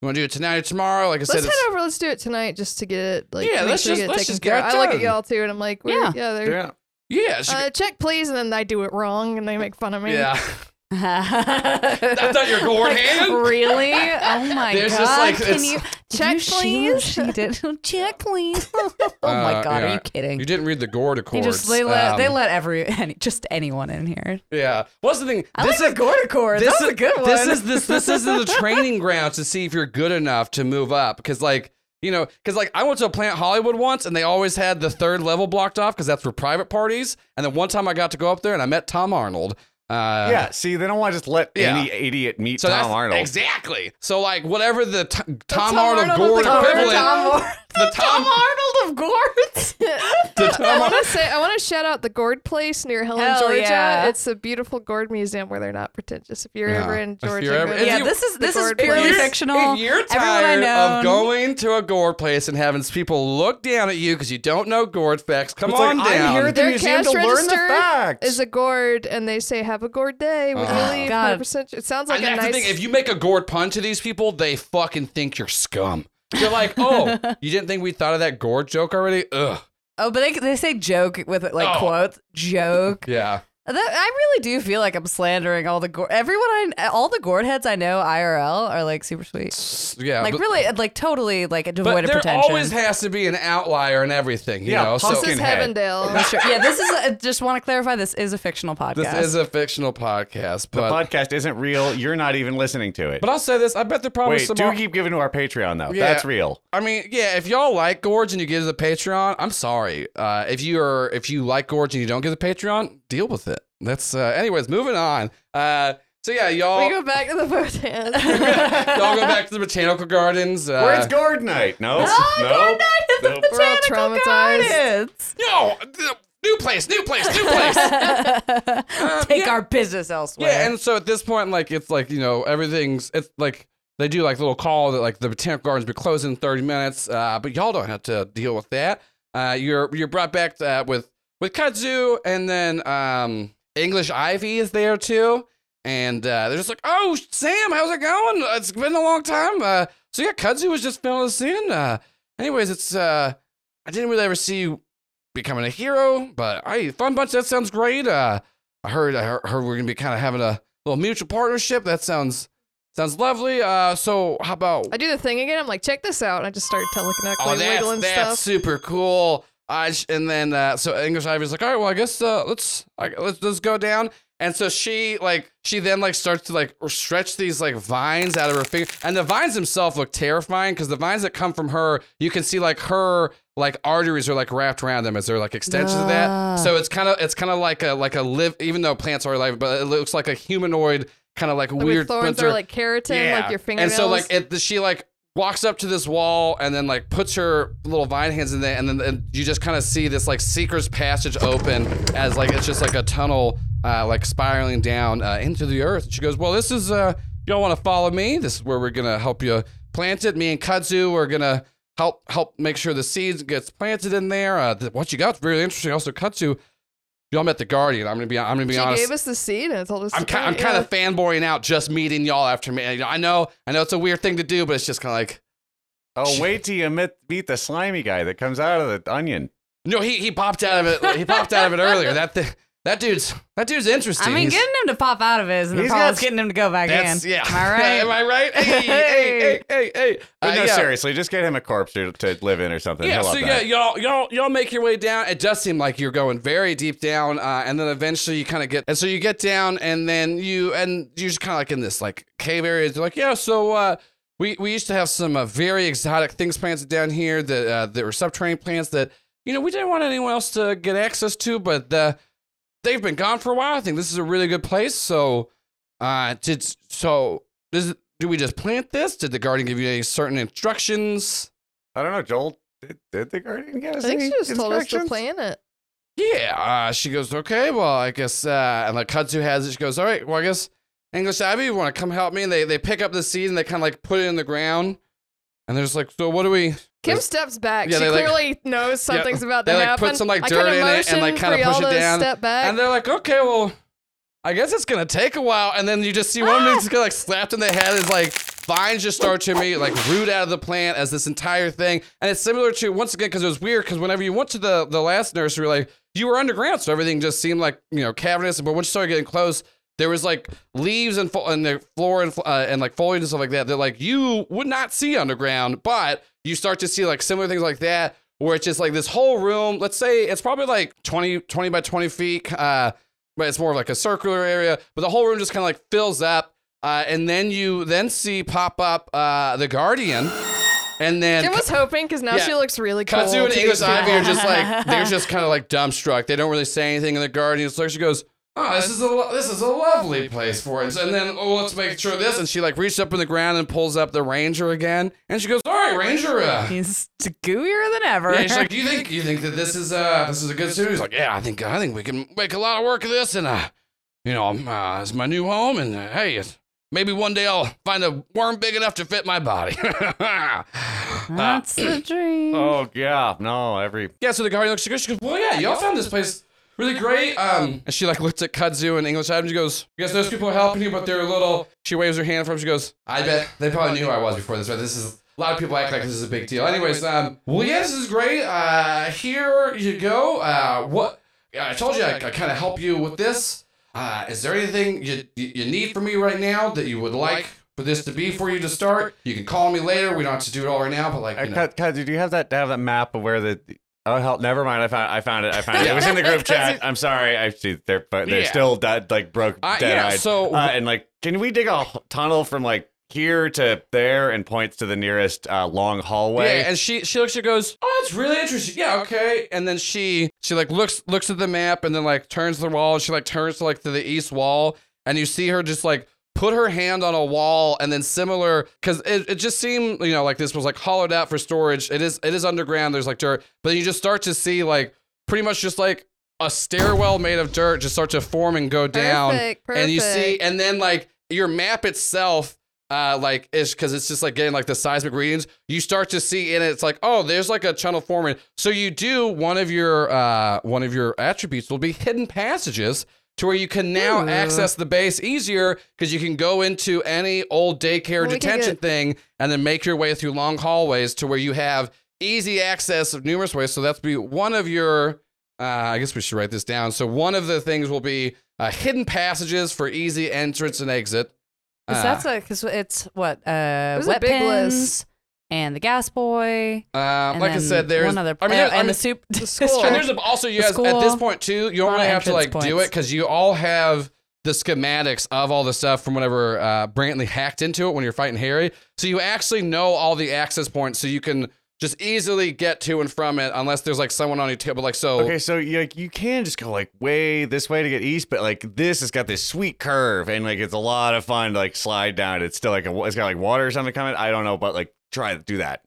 you want to do it tonight or tomorrow. Like I said, Let's head over. Let's do it tonight, just to get it. Like, Yeah, let's sure just- get it let's just get it I look at y'all too, and I'm like, Yeah. yeah, yeah. yeah, Uh, check please, and then I do it wrong, and they make fun of me. yeah. That's That's not your gourd hand. Really? Oh my There's god! just, like, Can you Check, did you please. She, she did. Check, please. oh my Uh, god! Are you kidding? You didn't read the gourd They just they let they Um, let every any, just anyone in here. Yeah. What's the thing? I this like is the gourd accord. this That was is a good one. This is this this is the training ground to see if you're good enough to move up. Because like you know, because like I went to a Planet Hollywood once, and they always had the third level blocked off because that's for private parties. And then one time I got to go up there and I met Tom Arnold. Uh, yeah, see, they don't want to just let Yeah. any idiot meet So that's Tom Arnold. exactly. So like whatever the t- Tom, Tom Arnold, Arnold gourd of the- equivalent, Tom Tom, Arnold of gourds. I want to say I want to shout out the Gourd Place near Helen, Hell Georgia. yeah. It's a beautiful gourd museum where they're not pretentious. If you're Yeah. ever in Georgia, ever- go if to yeah, you- this is this is purely place. fictional. If you're tired of going to a gourd place and having people look down at you because you don't know gourd facts, come It's on like, down. I'm here at the Their museum to learn the register facts. is a gourd, and they say "Have a gourd day" when Oh, you leave. God. 100%. It sounds like and a nice. the thing. If you make a gourd pun to these people, they fucking think you're scum. You're like, oh, you didn't think we thought of that gourd joke already? Ugh. Oh, but they they say joke with like Oh. quotes. Joke. Yeah. That, I really do feel like I'm slandering all the gourd. Everyone I all the gourd heads I know IRL are like super sweet. Yeah. Like but, really, like totally like but devoid of there pretension. always has to be an outlier in everything, you Yeah, know? So this pumpkin is head. Heavendale. That's true. Yeah, this is. A, just want to clarify. This is a fictional podcast. this is a fictional podcast, the podcast isn't real. You're not even listening to it. but I'll say this: I bet there probably Wait, some. do more- keep giving to our Patreon though. Yeah. That's real. I mean, yeah, if y'all like Gorge and you give to the Patreon, I'm sorry. Uh, if you are if you like Gorge and you don't give the Patreon, deal with it. That's uh, anyways, moving on. Uh, so yeah, y'all We go back to the botans. y'all go back to the botanical gardens. Uh, Where's Gourd Night? No, no, Gourd Night at the Nope. We're all Botanical traumatized. Gardens. no, new place, new place, new place. Uh, Take yeah. our business elsewhere. Yeah, and so at this point, like it's like you know everything's it's like they do like little call that like the botanical gardens be closing in thirty minutes, uh, but y'all don't have to deal with that. Uh, you're you're brought back uh, with with kudzu, and then um, English Ivy is there too, and uh, they're just like, "Oh, Sam, how's it going? It's been a long time." Uh, so yeah, kudzu was just filling us in. Uh, anyways, it's uh, I didn't really ever see you becoming a hero, but hey, fun bunch. That sounds great. Uh, I heard I heard, we're gonna be kind of having a little mutual partnership. That sounds sounds lovely. Uh, so how about I do the thing again. I'm like, check this out. And I just started telekinetically oh, that's wiggling that's stuff. super cool. I sh- and then uh, so English Ivy's like, all right, well, I guess uh, let's I, let's let's go down. And so she like she then like starts to like stretch these like vines out of her finger, and the vines themselves look terrifying because the vines that come from her, you can see like her like arteries are like wrapped around them as they're like extensions of that. Ah. So it's kind of it's kind of like a like a live even though plants are alive, but it looks like a humanoid kind of like With weird thorns splinter. are like keratin, like your fingernails. And so like it, she like walks up to this wall and then like puts her little vine hands in there, and then and you just kind of see this like seeker's passage open as like it's just like a tunnel, uh, like spiraling down uh, into the earth. She goes, "Well, this is uh, y'all want to follow me? This is where we're gonna help you plant it. Me and Kudzu are gonna." Help help make sure the seeds gets planted in there. Uh, what you got is really interesting. Also, Kudzu, y'all met the Guardian. I'm gonna be I'm gonna be she honest. gave us the seed and told us. I'm to kind, I'm kind of fanboying out just meeting y'all after me. I know, I know it's a weird thing to do, but it's just kind of like, Oh, wait till you meet, meet the slimy guy that comes out of the onion. No, he he popped out of it. He popped out of it earlier. That th- that dude's that dude's interesting. I mean, He's- getting him to pop out of it isn't the problem. got- It's getting him to go back that's in. yeah. Am I right? Am I right? Hey, hey, hey, hey, hey. But Uh, no, yeah. seriously, just get him a corpse to, to live in or something. Yeah, He'll so love yeah, that. y'all, y'all, y'all make your way down. It does seem like you're going very deep down, uh, and then eventually you kind of get, and so you get down, and then you, and you're just kind of like in this like cave area. They're like, yeah, so uh, we we used to have some uh, very exotic things planted down here that uh, that were subterranean plants that you know we didn't want anyone else to get access to, but uh, they've been gone for a while. I think this is a really good place. So, uh, did so. Does, do we just plant this? Did the guardian give you any certain instructions? I don't know, Joel. Did, did the guardian give us any instructions? I think any she just told us to instructions? plan it. Yeah. Uh, she goes, okay, well, I guess, uh, and like Kudzu has it. She goes, all right, well, I guess English Ivy, you want to come help me? And they, they pick up the seed and they kind of like put it in the ground. And they're just like, so what do we? Kim steps back. Yeah, she like- clearly knows something's about to they, like, happen. put some, like, dirt in it and, like, kinda push it down. Step back. And they're like, okay, well, I guess it's gonna take a while. And then you just see one of them just get like slapped in the head as like vines just start to me like root out of the plant as this entire thing. And it's similar to once again because it was weird because whenever you went to the the last nursery, like you were underground, so everything just seemed like you know cavernous. But once you started getting close. There was like leaves and, fo- and the floor and, uh, and like foliage and stuff like that that like you would not see underground, but you start to see like similar things like that where it's just like this whole room. Let's say it's probably like 20, 20 by 20 feet. Uh, but it's more of like a circular area. But the whole room just kind of like fills up, uh, and then you then see pop up uh, the Guardian, and then Kim was hoping because now Yeah. she looks really cool. Kudzu and English Ivy are just like they're just kind of like dumbstruck. They don't really say anything, and the Guardian so she goes. Oh, this is a lo- this is a lovely place for it. And then, oh, let's make sure this. And she like reaches up in the ground and pulls up the Ranger again. And she goes, "All right, Ranger, uh, He's gooier than ever. yeah, she's like, "Do you think you think that this is uh this is a good suit?" He's like, "Yeah, I think I think we can make a lot of work of this, and uh, you know, uh, it's my new home, and uh, hey, it's, maybe one day I'll find a worm big enough to fit my body." Uh, That's the dream. Oh yeah, no, every yeah, so the guardian looks. She goes, she goes, "Well, yeah, y'all found this place." Really great. Um, and she like looks at Kudzu and English Adam. She goes, "I guess those people are helping you, but they're a little." She waves her hand from. She goes, "I bet they probably knew who I was before this, but this is a lot of people act like this is a big deal." Anyways, um, well, yeah, this is great. Uh, here you go. Uh, what? I told you I, I kind of help you with this. Uh, is there anything you, you you need from me right now that you would like for this to be for you to start? You can call me later. We don't have to do it all right now, but like, I you know. cut, cut, do you have that have that map of where the Oh hell, never mind. I found I found it. I found it. It was in the group chat. I'm sorry. I see they're but they're Yeah. still dead like broke Uh, dead yeah, eyed. so- uh, and like can we dig a h- tunnel from like here to there and points to the nearest uh, long hallway? Yeah, and she she looks, she goes, "Oh, it's really interesting. Yeah, okay." And then she she like looks looks at the map and then like turns the wall. And she like turns to like to the east wall, and you see her just like put her hand on a wall, and then similar because it, it just seemed you know like this was like hollowed out for storage. It is it is underground. There's like dirt, but then you just start to see like pretty much just like a stairwell made of dirt just start to form and go down Perfect, and you see and then like your map itself uh like is because it's just like getting like the seismic readings you start to see and it's like oh there's like a channel forming so you do one of your uh one of your attributes will be hidden passages to where you can now Ooh. access the base easier because you can go into any old daycare Well, detention get- thing and then make your way through long hallways to where you have easy access of numerous ways so that's be one of your uh, I guess we should write this down. So one of the things will be uh, hidden passages for easy entrance and exit. Because Uh, that's a because it's what uh There's a wet big pens list. And the gas boy. uh, and like I said, there's one other. I mean, uh, there- I and mean, the soup. The school. and there's also you The guys at this point too. You lot only of have to like entrance do it because you all have the schematics of all the stuff from whenever uh, Brantley hacked into it when you're fighting Harry. So you actually know all the access points, so you can just easily get to and from it, unless there's like someone on your table. Like so, Okay, so you like you can just go like way this way to get east, but like this has got this sweet curve and like it's a lot of fun to like slide down. It's still like a, it's got like water or something coming. I don't know, but like try to do that.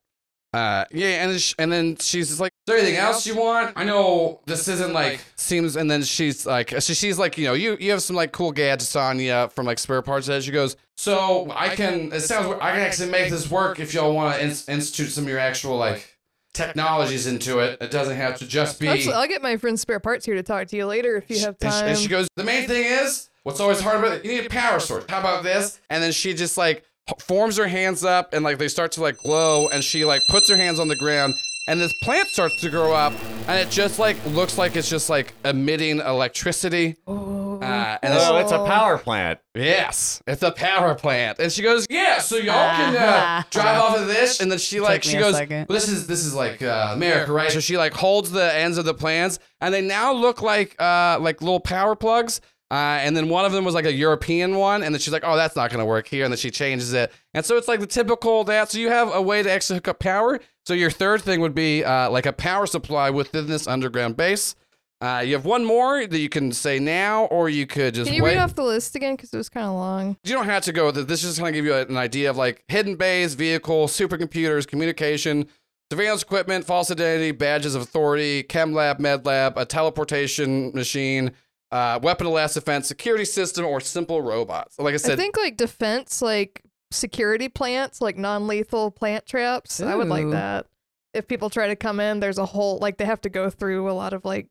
Uh, yeah, and then sh- and then she's just like, "Is there anything else you want?" I know this isn't like seems, and then she's like, so she's like, you know, you you have some like cool gadgets on you from like spare parts. That she goes, so I can. It sounds I can actually make this work if y'all want to ins- institute some of your actual like technologies into it. It doesn't have to just be. Actually, I'll get my friend spare parts here to talk to you later if you have And she, time. and she goes, the main thing is, what's always hard about it, you need a power source. How about this? And then she just like h- forms her hands up and like they start to like glow and she like puts her hands on the ground and this plant starts to grow up and it just like looks like it's just like emitting electricity. Uh, and it's, Oh, it's a power plant. yes, it's a power plant. And she goes, yeah, so y'all can uh, drive off of this. And then she like she goes, second. this is this is like uh, America, right? So she like holds the ends of the plants and they now look like uh like little power plugs. Uh, and then one of them was like a European one, and then she's like, "Oh, that's not gonna work here," and then she changes it, and so it's like the typical that. So you have a way to actually hook up power. So your third thing would be uh, like a power supply within this underground base. Uh, you have one more that you can say now, or you could just Can you wait. read off the list again? Because it was kind of long. You don't have to go with it. This is just going to give you an idea of like hidden bays, vehicles, supercomputers, communication, surveillance equipment, false identity, badges of authority, chem lab, med lab, a teleportation machine, uh, weapon of last defense, security system, or simple robots. Like I said, I think like defense, like security plants, like non-lethal plant traps. I would like that. If people try to come in, there's a whole like they have to go through a lot of like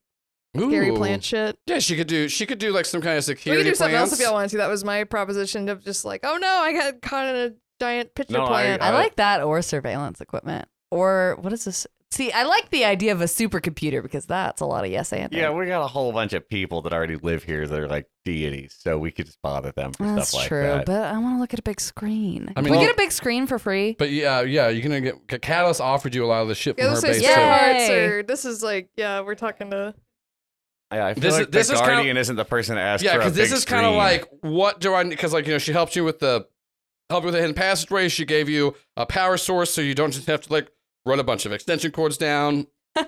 scary plant shit. Yeah, she could do. She could do like some kind of security. We security could do something plans. else if y'all want to. That was my proposition of just like, oh no, I got caught in a giant pitcher No, I- plant. I like that or surveillance equipment. Or what is this? See, I like the idea of a supercomputer because that's a lot of yes and. Yeah, we got a whole bunch of people that already live here that are like deities, so we could just bother them for that's stuff like true. that. But I want to look at a big screen. I Can mean- we get a big screen for free? But yeah, yeah, you're gonna get. Catalyst offered you a lot of the shit yeah, from this her is base too. Yeah. or this is like yeah, we're talking to Yeah, I feel This is- like this the is kinda- guardian isn't the person to ask Yeah, for because this is kind of like what do I? Because like you know, she helped you with the help you with the hidden passageway. She gave you a power source, so you don't just have to like run a bunch of extension cords down.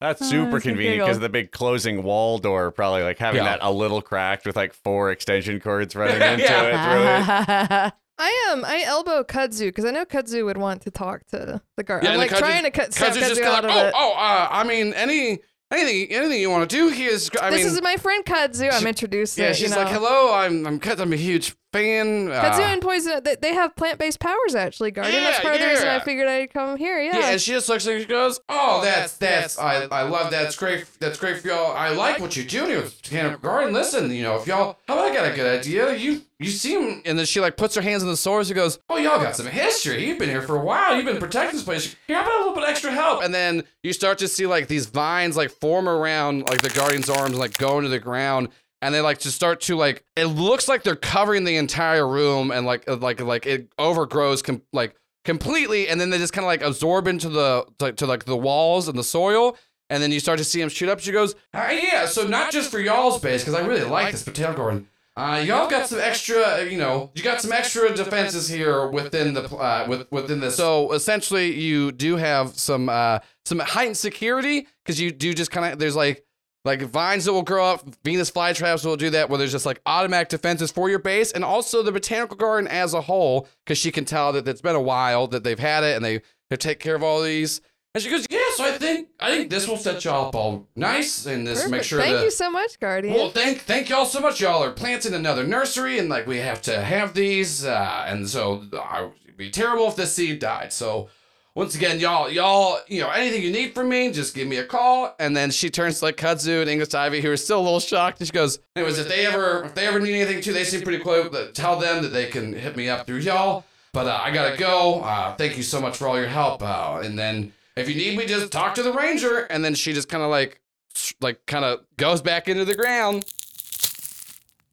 That's Oh, super that's a convenient giggle. because the big closing wall door probably like having Yeah. that a little cracked with like four extension cords running into it. Really. I am. I elbow Kudzu because I know Kudzu would want to talk to the guard. Yeah, I'm like Kudzu's- trying to cut snap Because it's Kudzu just out like, of oh, it. oh, uh, I mean, any, anything, anything you want to do here is. I this mean, is my friend Kudzu. I'm introducing. yeah, she's you like, hello, I'm, I'm, Kudzu, I'm a huge fan. Uh, and Poison, they, they have plant-based powers actually, Guardian. That's Yeah, part of the reason I figured I'd come here. Yeah. Yeah, and she just looks and she goes, "Oh, that's that's I, I love that. That's great. That's great for y'all. I like what you're doing here with Botanical Garden. Listen, you know, if y'all, how about I got a good idea? You you seem." And then she like puts her hands in the swords and goes, "Oh, y'all got some history. You've been here for a while. You've been protecting this place. Here, how about a little bit extra help?" And then you start to see like these vines like form around like the Guardian's arms, like go into the ground. And they like to start to like. It looks like they're covering the entire room, and like like like it overgrows com- like completely and then they just kind of like absorb into the to, to like the walls and the soil and then you start to see them shoot up she goes uh, yeah so not just for y'all's base because i really like this potato garden uh, y'all got some extra uh, you know you got some extra defenses here within the uh, with, within this so essentially you do have some uh some heightened security because you do just kind of there's like like vines that will grow up, Venus flytraps will do that, where there's just like automatic defenses for your base, and also the botanical garden as a whole, because she can tell that it's been a while that they've had it, and they they take care of all these. And she goes, "Yeah, so I think I think this will set y'all up all nice, and this make sure Thank that." you so much, Guardian. Well, thank thank y'all so much. Y'all are planting another nursery, and like we have to have these, uh, and so uh, it'd be terrible if this seed died. So once again, y'all, y'all, you know, anything you need from me, just give me a call. And then she turns to like Kudzu and English Ivy, who are still a little shocked, and she goes, "Anyways, if they ever if they ever need anything too, they seem pretty cool. But tell them that they can hit me up through y'all. But uh, I gotta go. Uh, thank you so much for all your help. Uh, and then if you need me, just talk to the ranger. And then she just kind of like like kind of goes back into the ground.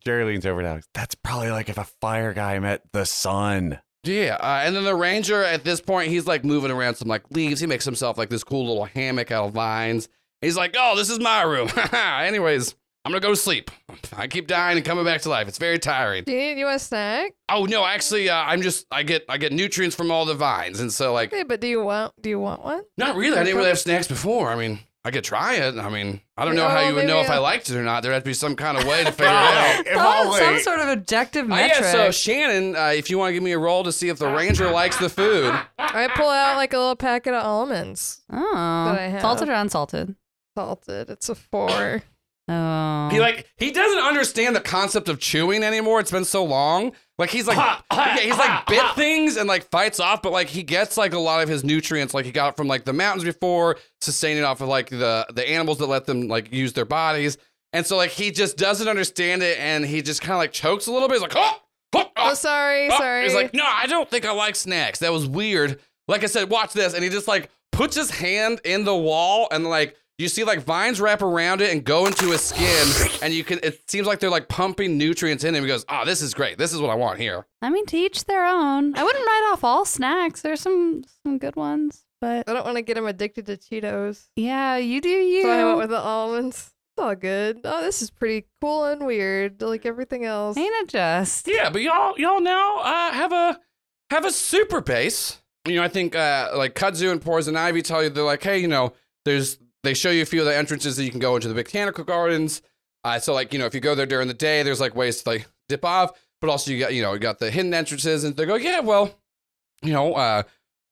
Jerry leans over now. That's probably like if a fire guy met the sun. Yeah, uh, and then the ranger at this point, he's like moving around some like leaves. He makes himself like this cool little hammock out of vines. He's like, "Oh, this is my room." Anyways, I'm gonna go to sleep. I keep dying and coming back to life. It's very tiring. Do you need you want a snack? Oh no, actually, uh, I'm just I get I get nutrients from all the vines, and so like Okay, but do you want do you want one? not really. I didn't really have snacks before. I mean, I could try it. I mean, I don't know how Oh, you would know if I liked it or not. There had to be some kind of way to figure it out. If Some, some sort of objective Uh, metric. yeah, so Shannon, uh, if you want to give me a roll to see if the ranger likes the food. I pull out like a little packet of almonds, oh, I have. salted or unsalted? salted. It's a four. Oh, He like he doesn't understand the concept of chewing anymore. It's been so long. Like he's like yeah, he's like bit things and like fights off, but like he gets like a lot of his nutrients like he got from like the mountains before, sustaining off of like the the animals that let them like use their bodies. And so like he just doesn't understand it and he just kind of like chokes a little bit. He's like, oh, oh, oh, Oh, sorry, Oh, sorry. He's like, no, I don't think I like snacks. That was weird. Like I said, watch this. And he just like puts his hand in the wall and like you see like vines wrap around it and go into his skin. And you can, it seems like they're like pumping nutrients in him. He goes, oh, this is great. This is what I want here. I mean, to each their own. I wouldn't write off all snacks. There's some some good ones, but I don't want to get him addicted to Cheetos. yeah, you do you. So I went with the almonds. It's all good. Oh, this is pretty cool and weird, like everything else. Ain't it just? Yeah, but y'all, y'all now uh, have a have a super base. You know, I think uh, like Kudzu and Poison Ivy tell you they're like, hey, you know, there's they show you a few of the entrances that you can go into the botanical gardens. Uh, so like, you know, if you go there during the day, there's like ways to like dip off, but also you got you know you got the hidden entrances, and they go, yeah, well, you know, uh,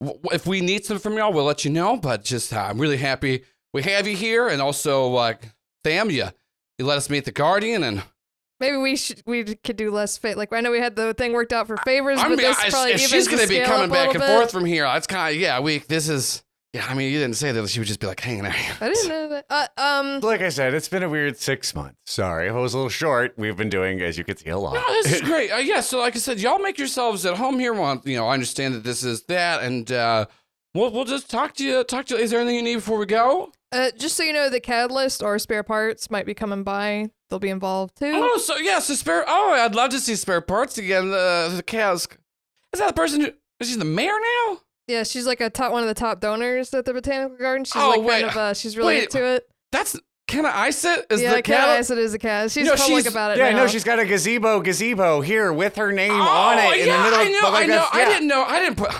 w- if we need some from y'all, we'll let you know. But just uh, I'm really happy we have you here, and also like Sam, you you let us meet the guardian, and Maybe we should we could do less fa Like I know we had the thing worked out for favors, I'm but this I- probably if she's gonna be coming back and bit. forth from here. That's kind of yeah. We this is yeah. I mean, you didn't say that she would just be like hanging out. I didn't know that. Uh, um, Like I said, it's been a weird six months. Sorry, if I was a little short. We've been doing, as you can see, a lot. No, this is great. Uh, yeah, so like I said, y'all make yourselves at home here. Well, you know, I understand that this is that, and uh, we'll we'll just talk to you. Talk to you. Is there anything you need before we go? uh, just so you know, the catalyst or spare parts might be coming by. They'll be involved too. Oh, so yes, the spare. Oh, I'd love to see spare parts again. The the cows. Is that the person? Who, is she the mayor now? Yeah, she's like a top one of the top donors at the botanical garden. She's Oh, like wait. kind of uh, she's really Wait. into it. That's can I ice it? Is yeah, the Cat cow? Eyes it is a cat. She's No, public she's- about it Yeah, now. no, she's got a gazebo, gazebo here with her name oh, on it in yeah, the middle. I know. but, like, I know. that's- I didn't know. I didn't put.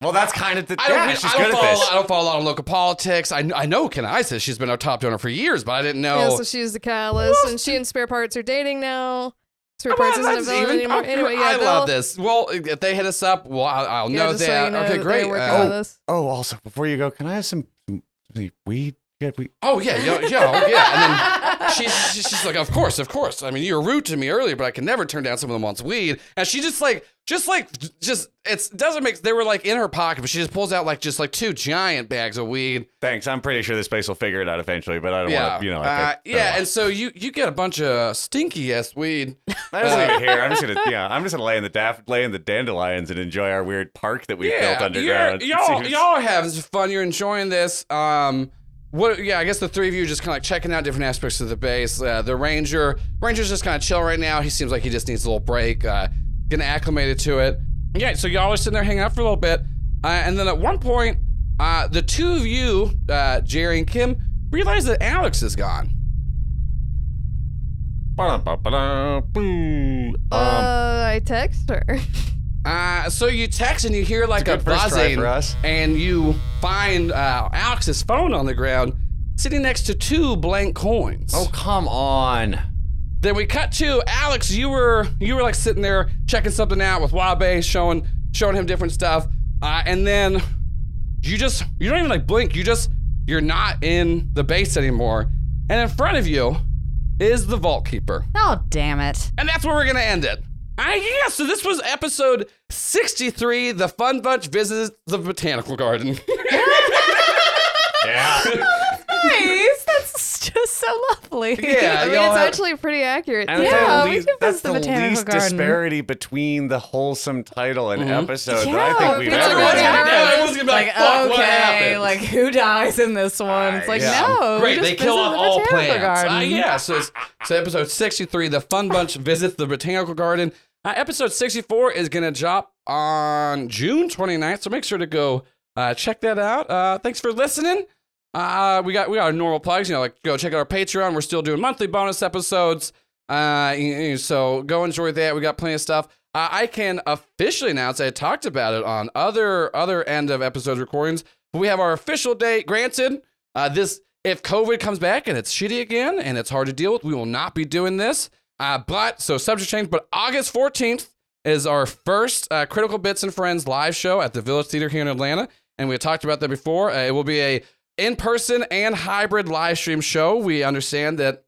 Well, that's kind of the. I don't, yeah, I don't good at follow. this. I don't follow a lot of local politics. I, I know Ken Isis. She's been our top donor for years, but I didn't know. Yeah, so she's the catalyst, and she and spare parts are dating now. Spare Oh, parts well, isn't that's available even- anymore. oh, Anyway, yeah, I they'll- love this. Well, if they hit us up, well, I'll, I'll Yeah, know just that. so you know okay, great. They're Uh, on this. Oh, also before you go, can I have some, some, some weed? Get weed. oh yeah, yeah, yeah, yeah. And then she's she's she's like, of course, of course. I mean, you were rude to me earlier, but I can never turn down someone that wants weed. And she just like, just like, just it doesn't make. They were like in her pocket, but she just pulls out like just like two giant bags of weed. Thanks. I'm pretty sure this place will figure it out eventually, but I don't yeah, want to, you know. I uh, can't- yeah. And so you you get a bunch of stinky ass weed. I just leave it here. I'm just gonna, yeah, I'm just gonna lay in the daff, lay in the dandelions and enjoy our weird park that we built underground. You're, y'all, y'all have this fun. You're enjoying this. Um, what? Yeah, I guess the three of you are just kind of like checking out different aspects of the base. Uh, the ranger, ranger's just kind of chill right now. He seems like he just needs a little break. Uh, getting acclimated to it. Yeah, so y'all are sitting there hanging out for a little bit, uh, and then at one point, uh, the two of you, uh, Jerry and Kim, realize that Alex is gone. Ba-da-ba-ba-da, boo. Um, uh, I text her. Uh, so you text and you hear like a, good first try buzzing, for us. and you find uh, Alex's phone on the ground, sitting next to two blank coins. oh, come on. Then we cut to Alex. You were you were like sitting there checking something out with Wabe, showing showing him different stuff, uh, and then you just you don't even like blink. You just you're not in the base anymore, and in front of you is the Vault Keeper. Oh, damn it. And that's where we're gonna end it. Ah, yeah. So this was episode 63. The Fun Bunch visits the botanical garden. Yeah. Nice. That's just so lovely. yeah, I mean, y'all it's have- actually pretty accurate. And that's Yeah, the we least, could that's visit the the botanical least garden. disparity between the wholesome title and Mhm. episode that Yeah, I think we've people ever are gonna had. be Yeah, everyone's gonna be like, Like, "Fuck, what okay, happened?" like who dies in this one? It's like, Yeah. no. Great, just they kill visit off the all botanical plants. garden. Uh, yeah, so it's, so episode 63, the Fun Bunch visits the botanical garden. Uh, episode 64 is going to drop on June 29th, so make sure to go uh, check that out. Uh, thanks for listening. Uh, we got we got our normal plugs, you know, like go check out our Patreon. We're still doing monthly bonus episodes. Uh, so go enjoy that. We got plenty of stuff. Uh, I can officially announce I talked about it on other other end of episodes recordings. But we have our official date. Granted, uh, this if COVID comes back and it's shitty again and it's hard to deal with, we will not be doing this. Uh, but so subject change. But August fourteenth is our first uh, Critical Bits and Friends live show at the Village Theater here in Atlanta, and we talked about that before. Uh, it will be a in-person and hybrid live stream show. We understand that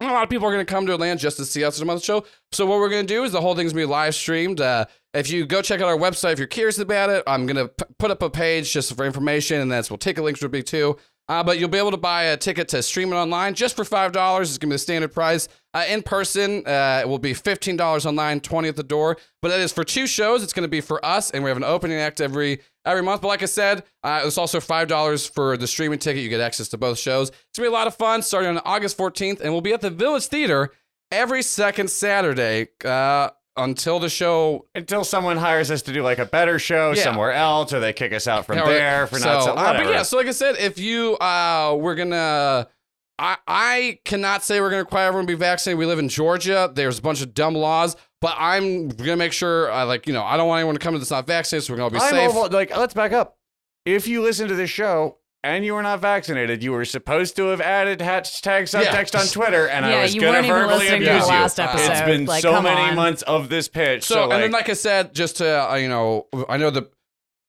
a lot of people are going to come to Atlanta just to see us on the show. So what we're going to do is the whole thing's going to be live streamed. Uh, if you go check out our website, if you're curious about it, I'm going to p- put up a page just for information, and that's what ticket links would be too. Uh, but you'll be able to buy a ticket to stream it online just for five dollars. It's gonna be the standard price. Uh, in person, uh, it will be fifteen dollars online, twenty at the door. But that is for two shows. It's gonna be for us, and we have an opening act every every month. But like I said, uh, it's also five dollars for the streaming ticket. You get access to both shows. It's gonna be a lot of fun. Starting on August fourteenth, and we'll be at the Village Theater every second Saturday uh, until the show Until someone hires us to do like a better show Yeah. somewhere else, or they kick us out from Yeah, there for not so. uh, but yeah, so like I said, if you uh we're gonna I I cannot say we're gonna require everyone to be vaccinated. We live in Georgia. There's a bunch of dumb laws, but I'm gonna make sure I like, you know, I don't want anyone to come that's not vaccinated, so we're gonna be I'm safe. almo- like, let's back up. If you listen to this show and you were not vaccinated, you were supposed to have added hashtag subtext on Twitter, and I Yeah, was you gonna weren't even verbally listening to the abuse you. last Uh, episode. It's been Like, so many on. months of this pitch. so, So, and like, then like I said, just to uh, you know, I know the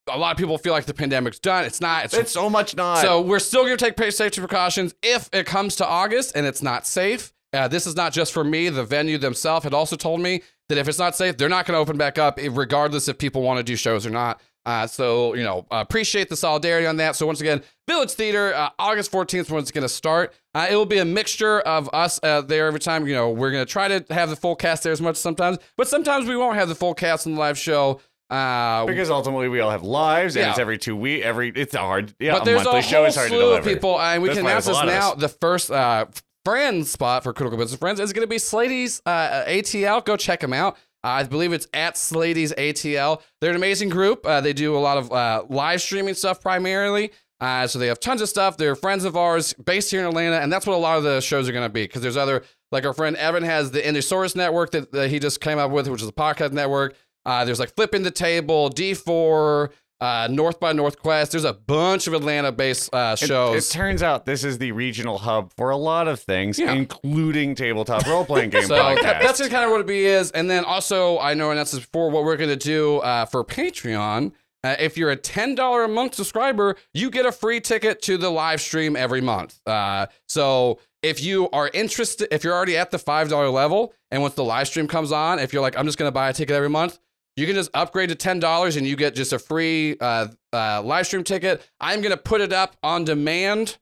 a lot of people feel like the pandemic's done. It's not. It's, it's so much not. So we're still going to take safety precautions if it comes to August and it's not safe. Uh, this is not just for me. The venue themselves had also told me that if it's not safe, they're not going to open back up, regardless if people want to do shows or not. Uh, so you know, uh, appreciate the solidarity on that. So once again, Village Theater, uh, August fourteenth, when it's going to start. Uh, it will be a mixture of us uh, there every time. You know, we're going to try to have the full cast there as much sometimes, but sometimes we won't have the full cast in the live show. Uh, because ultimately we all have lives, and Yeah. it's every two week. Every it's hard. Yeah, but a there's monthly a show whole is hard to slew of people, and we That's can announce this a lot of now. The first uh, friend spot for Critical Bits and Friends is going to be Slady's uh, ATL. Go check them out. Uh, I believe it's at Slady's ATL. They're an amazing group. Uh, they do a lot of uh, live streaming stuff primarily. Uh, so they have tons of stuff. They're friends of ours based here in Atlanta, and that's what a lot of the shows are going to be. Because there's other, like our friend Evan has the Indiesaurus network that, that he just came up with, which is a podcast network. Uh, there's like Flipping the Table, D4, uh, North by Northwest. There's a bunch of Atlanta-based uh, shows. It, turns out this is the regional hub for a lot of things, Yeah. including tabletop role playing game so podcasts. that- that's kind of what it be is. And then also, I know, and that's before what we're going to do uh, for Patreon. Uh, if you're a $10 a month subscriber, you get a free ticket to the live stream every month. Uh, so if you are interested, if you're already at the $5 level, and once the live stream comes on, if you're like, I'm just going to buy a ticket every month, you can just upgrade to $10 and you get just a free uh, uh, live stream ticket. I'm going to put it up on demand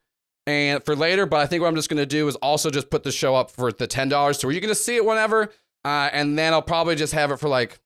and for later. But I think what I'm just going to do is also just put the show up for the ten dollars, so are you gonna see it whenever, uh, and then I'll probably just have it for like,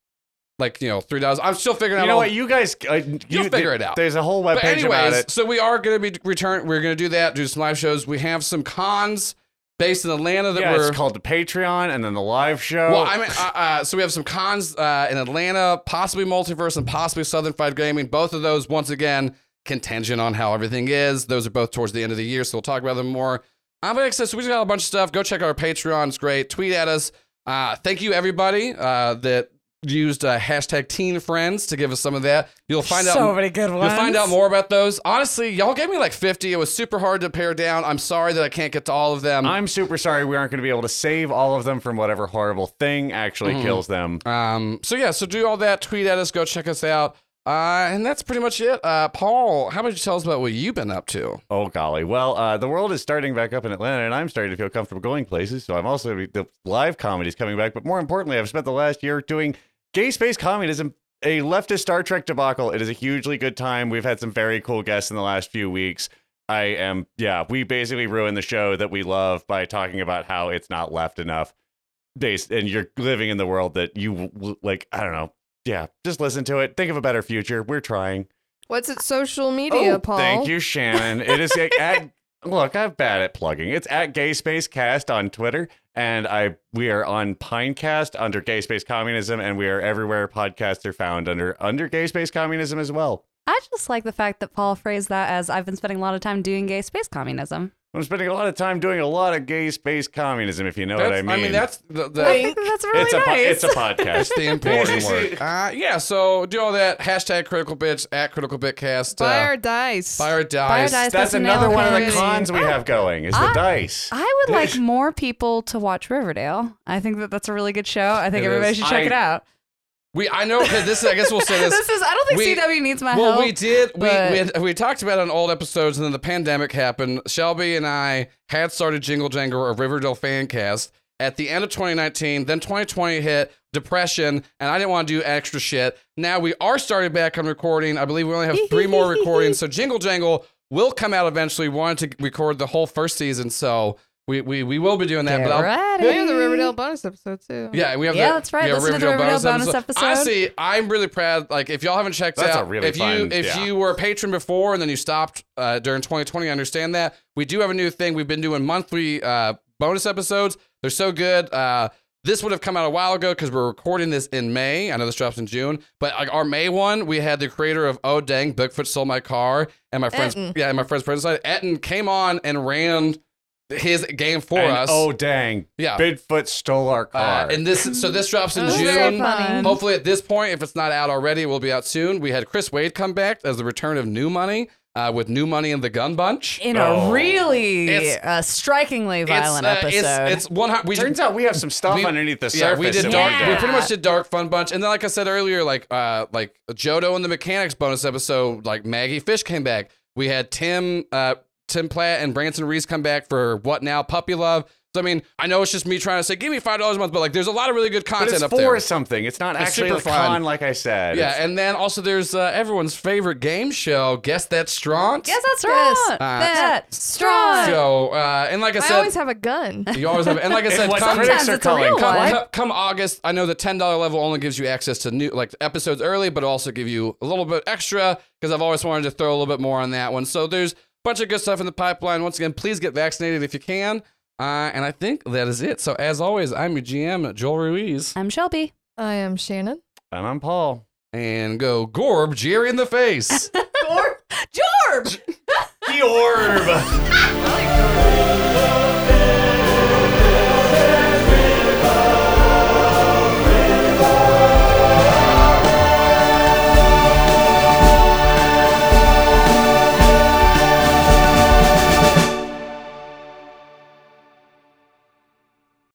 like you know, three dollars. I'm still figuring out. you know all- what? You guys, uh, you, figure it out. There's a whole But webpage about anyways, it. so we are going to be return. We're going to do that. Do some live shows. We have some cons based in Atlanta that Yeah, we're. it's called the Patreon, and then the live show. well, I mean, uh, uh, so we have some cons uh, in Atlanta, possibly multiverse, and possibly Southern Fried Gaming. Both of those, once again, contingent on how everything is. Those are both towards the end of the year, so we'll talk about them more. I'm excited. So we just got a bunch of stuff. Go check out our Patreon. It's great. Tweet at us. Uh, thank you, everybody uh, that used uh, hashtag Teen Friends to give us some of that. You'll find out. so many good ones. You'll find out more about those. Honestly, y'all gave me like 50. It was super hard to pare down. I'm sorry that I can't get to all of them. I'm super sorry we aren't going to be able to save all of them from whatever horrible thing actually Mm-hmm. kills them. Um, so yeah, so do all that. Tweet at us. Go check us out. Uh, and that's pretty much it. Uh, Paul, how about you tell us about what you've been up to? Oh golly! Well, uh, the world is starting back up in Atlanta, and I'm starting to feel comfortable going places. So I'm also the live comedy is coming back. But more importantly, I've spent the last year doing gay space communism, a leftist Star Trek debacle. It is a hugely good time. We've had some very cool guests in the last few weeks. I am, yeah, we basically ruined the show that we love by talking about how it's not left enough. Based, and you're living in the world that you like. I don't know. Yeah, just listen to it. Think of a better future. We're trying. What's its social media, Paul? Oh, Thank you, Shannon. It is at look, I'm bad at plugging. It's at Gay Space Cast on Twitter, and I we are on Pinecast under Gay Space Communism, and we are everywhere podcasts are found under under Gay Space Communism as well. I just like the fact that Paul phrased that as I've been spending a lot of time doing gay space communism. I'm spending a lot of time doing a lot of gay space communism, if you know what I mean. I mean. that's the, the I think that's really it's a po- nice. it's a podcast. that's the important word. Uh, yeah, so do all that. Hashtag critical bits at critical bitcast. Buy uh, our dice. buy our dice. Buy our dice. That's That's another nail one of the candy. cons we have going is the I- dice. I would like more people to watch Riverdale. I think that that's a really good show. I think It everybody is. should check I- it out. We I know this. I guess we'll say this. This is. I don't think We- CW needs my well, help. Well, we did. We, we had- we talked about it on old episodes, and then the pandemic happened. Shelby and I had started Jingle Jangle, a Riverdale fan cast at the end of 2019. Then 2020 hit, depression, and I didn't want to do extra shit. Now we are starting back on recording. I believe we only have three more recordings. So Jingle Jangle will come out eventually. We wanted to record the whole first season, so we we, we will be doing that. Get but I'll, ready. We have the Riverdale bonus episode too. yeah, we have Yeah, the, that's right. we have Listen to the Riverdale bonus episode. Honestly, I'm really proud. Like, if y'all haven't checked That's a out, really if you if yeah. you were a patron before and then you stopped uh, during 2020, I understand that. We do have a new thing. We've been doing monthly uh, bonus episodes. They're so good. Uh, this would have come out a while ago because we're recording this in May. I know this drops in June, but like our May one, we had the creator of Oh Dang, Bigfoot Stole My Car, and my friend's Etten. yeah, and my friend's friend's side. Etten came on and ran his game for And, us. Oh dang! yeah, Bigfoot stole our car. uh, and this so this drops in June. fun. Hopefully, at this point, if it's not out already, it will be out soon. We had Chris Wade come back as the return of New Money uh, with New Money and the Gun Bunch. In Oh. a really It's- uh, strikingly violent it's, uh, episode. It's, it's one. We Turns out we have some stuff we- underneath the surface. yeah, we did that dark. Yeah. We pretty much did Dark Fun Bunch, and then like I said earlier, like uh, like Jodo and the Mechanics bonus episode, like Maggie Fish came back. We had Tim uh, Tim Platt and Branson Reese come back for What Now Puppy Love. So I mean, I know it's just me trying to say, give me five dollars a month, but like, there's a lot of really good But content it's up for there. something. It's not It's actually super a fun. con, like I said. Yeah, It's- and then also there's uh, everyone's favorite game show, Guess That Strong. Yes, that's strong. right. Uh, That's strong. So, uh, and like I I said, always have a gun. you always have, and like I said, what come, critics are it's a real calling come, one. come, come August, I know the ten dollar level only gives you access to new like episodes early, but also give you a little bit extra because I've always wanted to throw a little bit more on that one. So there's a bunch of good stuff in the pipeline. Once again, please get vaccinated if you can. Uh, and I think that is it. So as always, I'm your GM, Joel Ruiz, I'm Shelby. I am Shannon. and I'm Paul. and go Gorb Jerry in the face. Gorb George. The orb.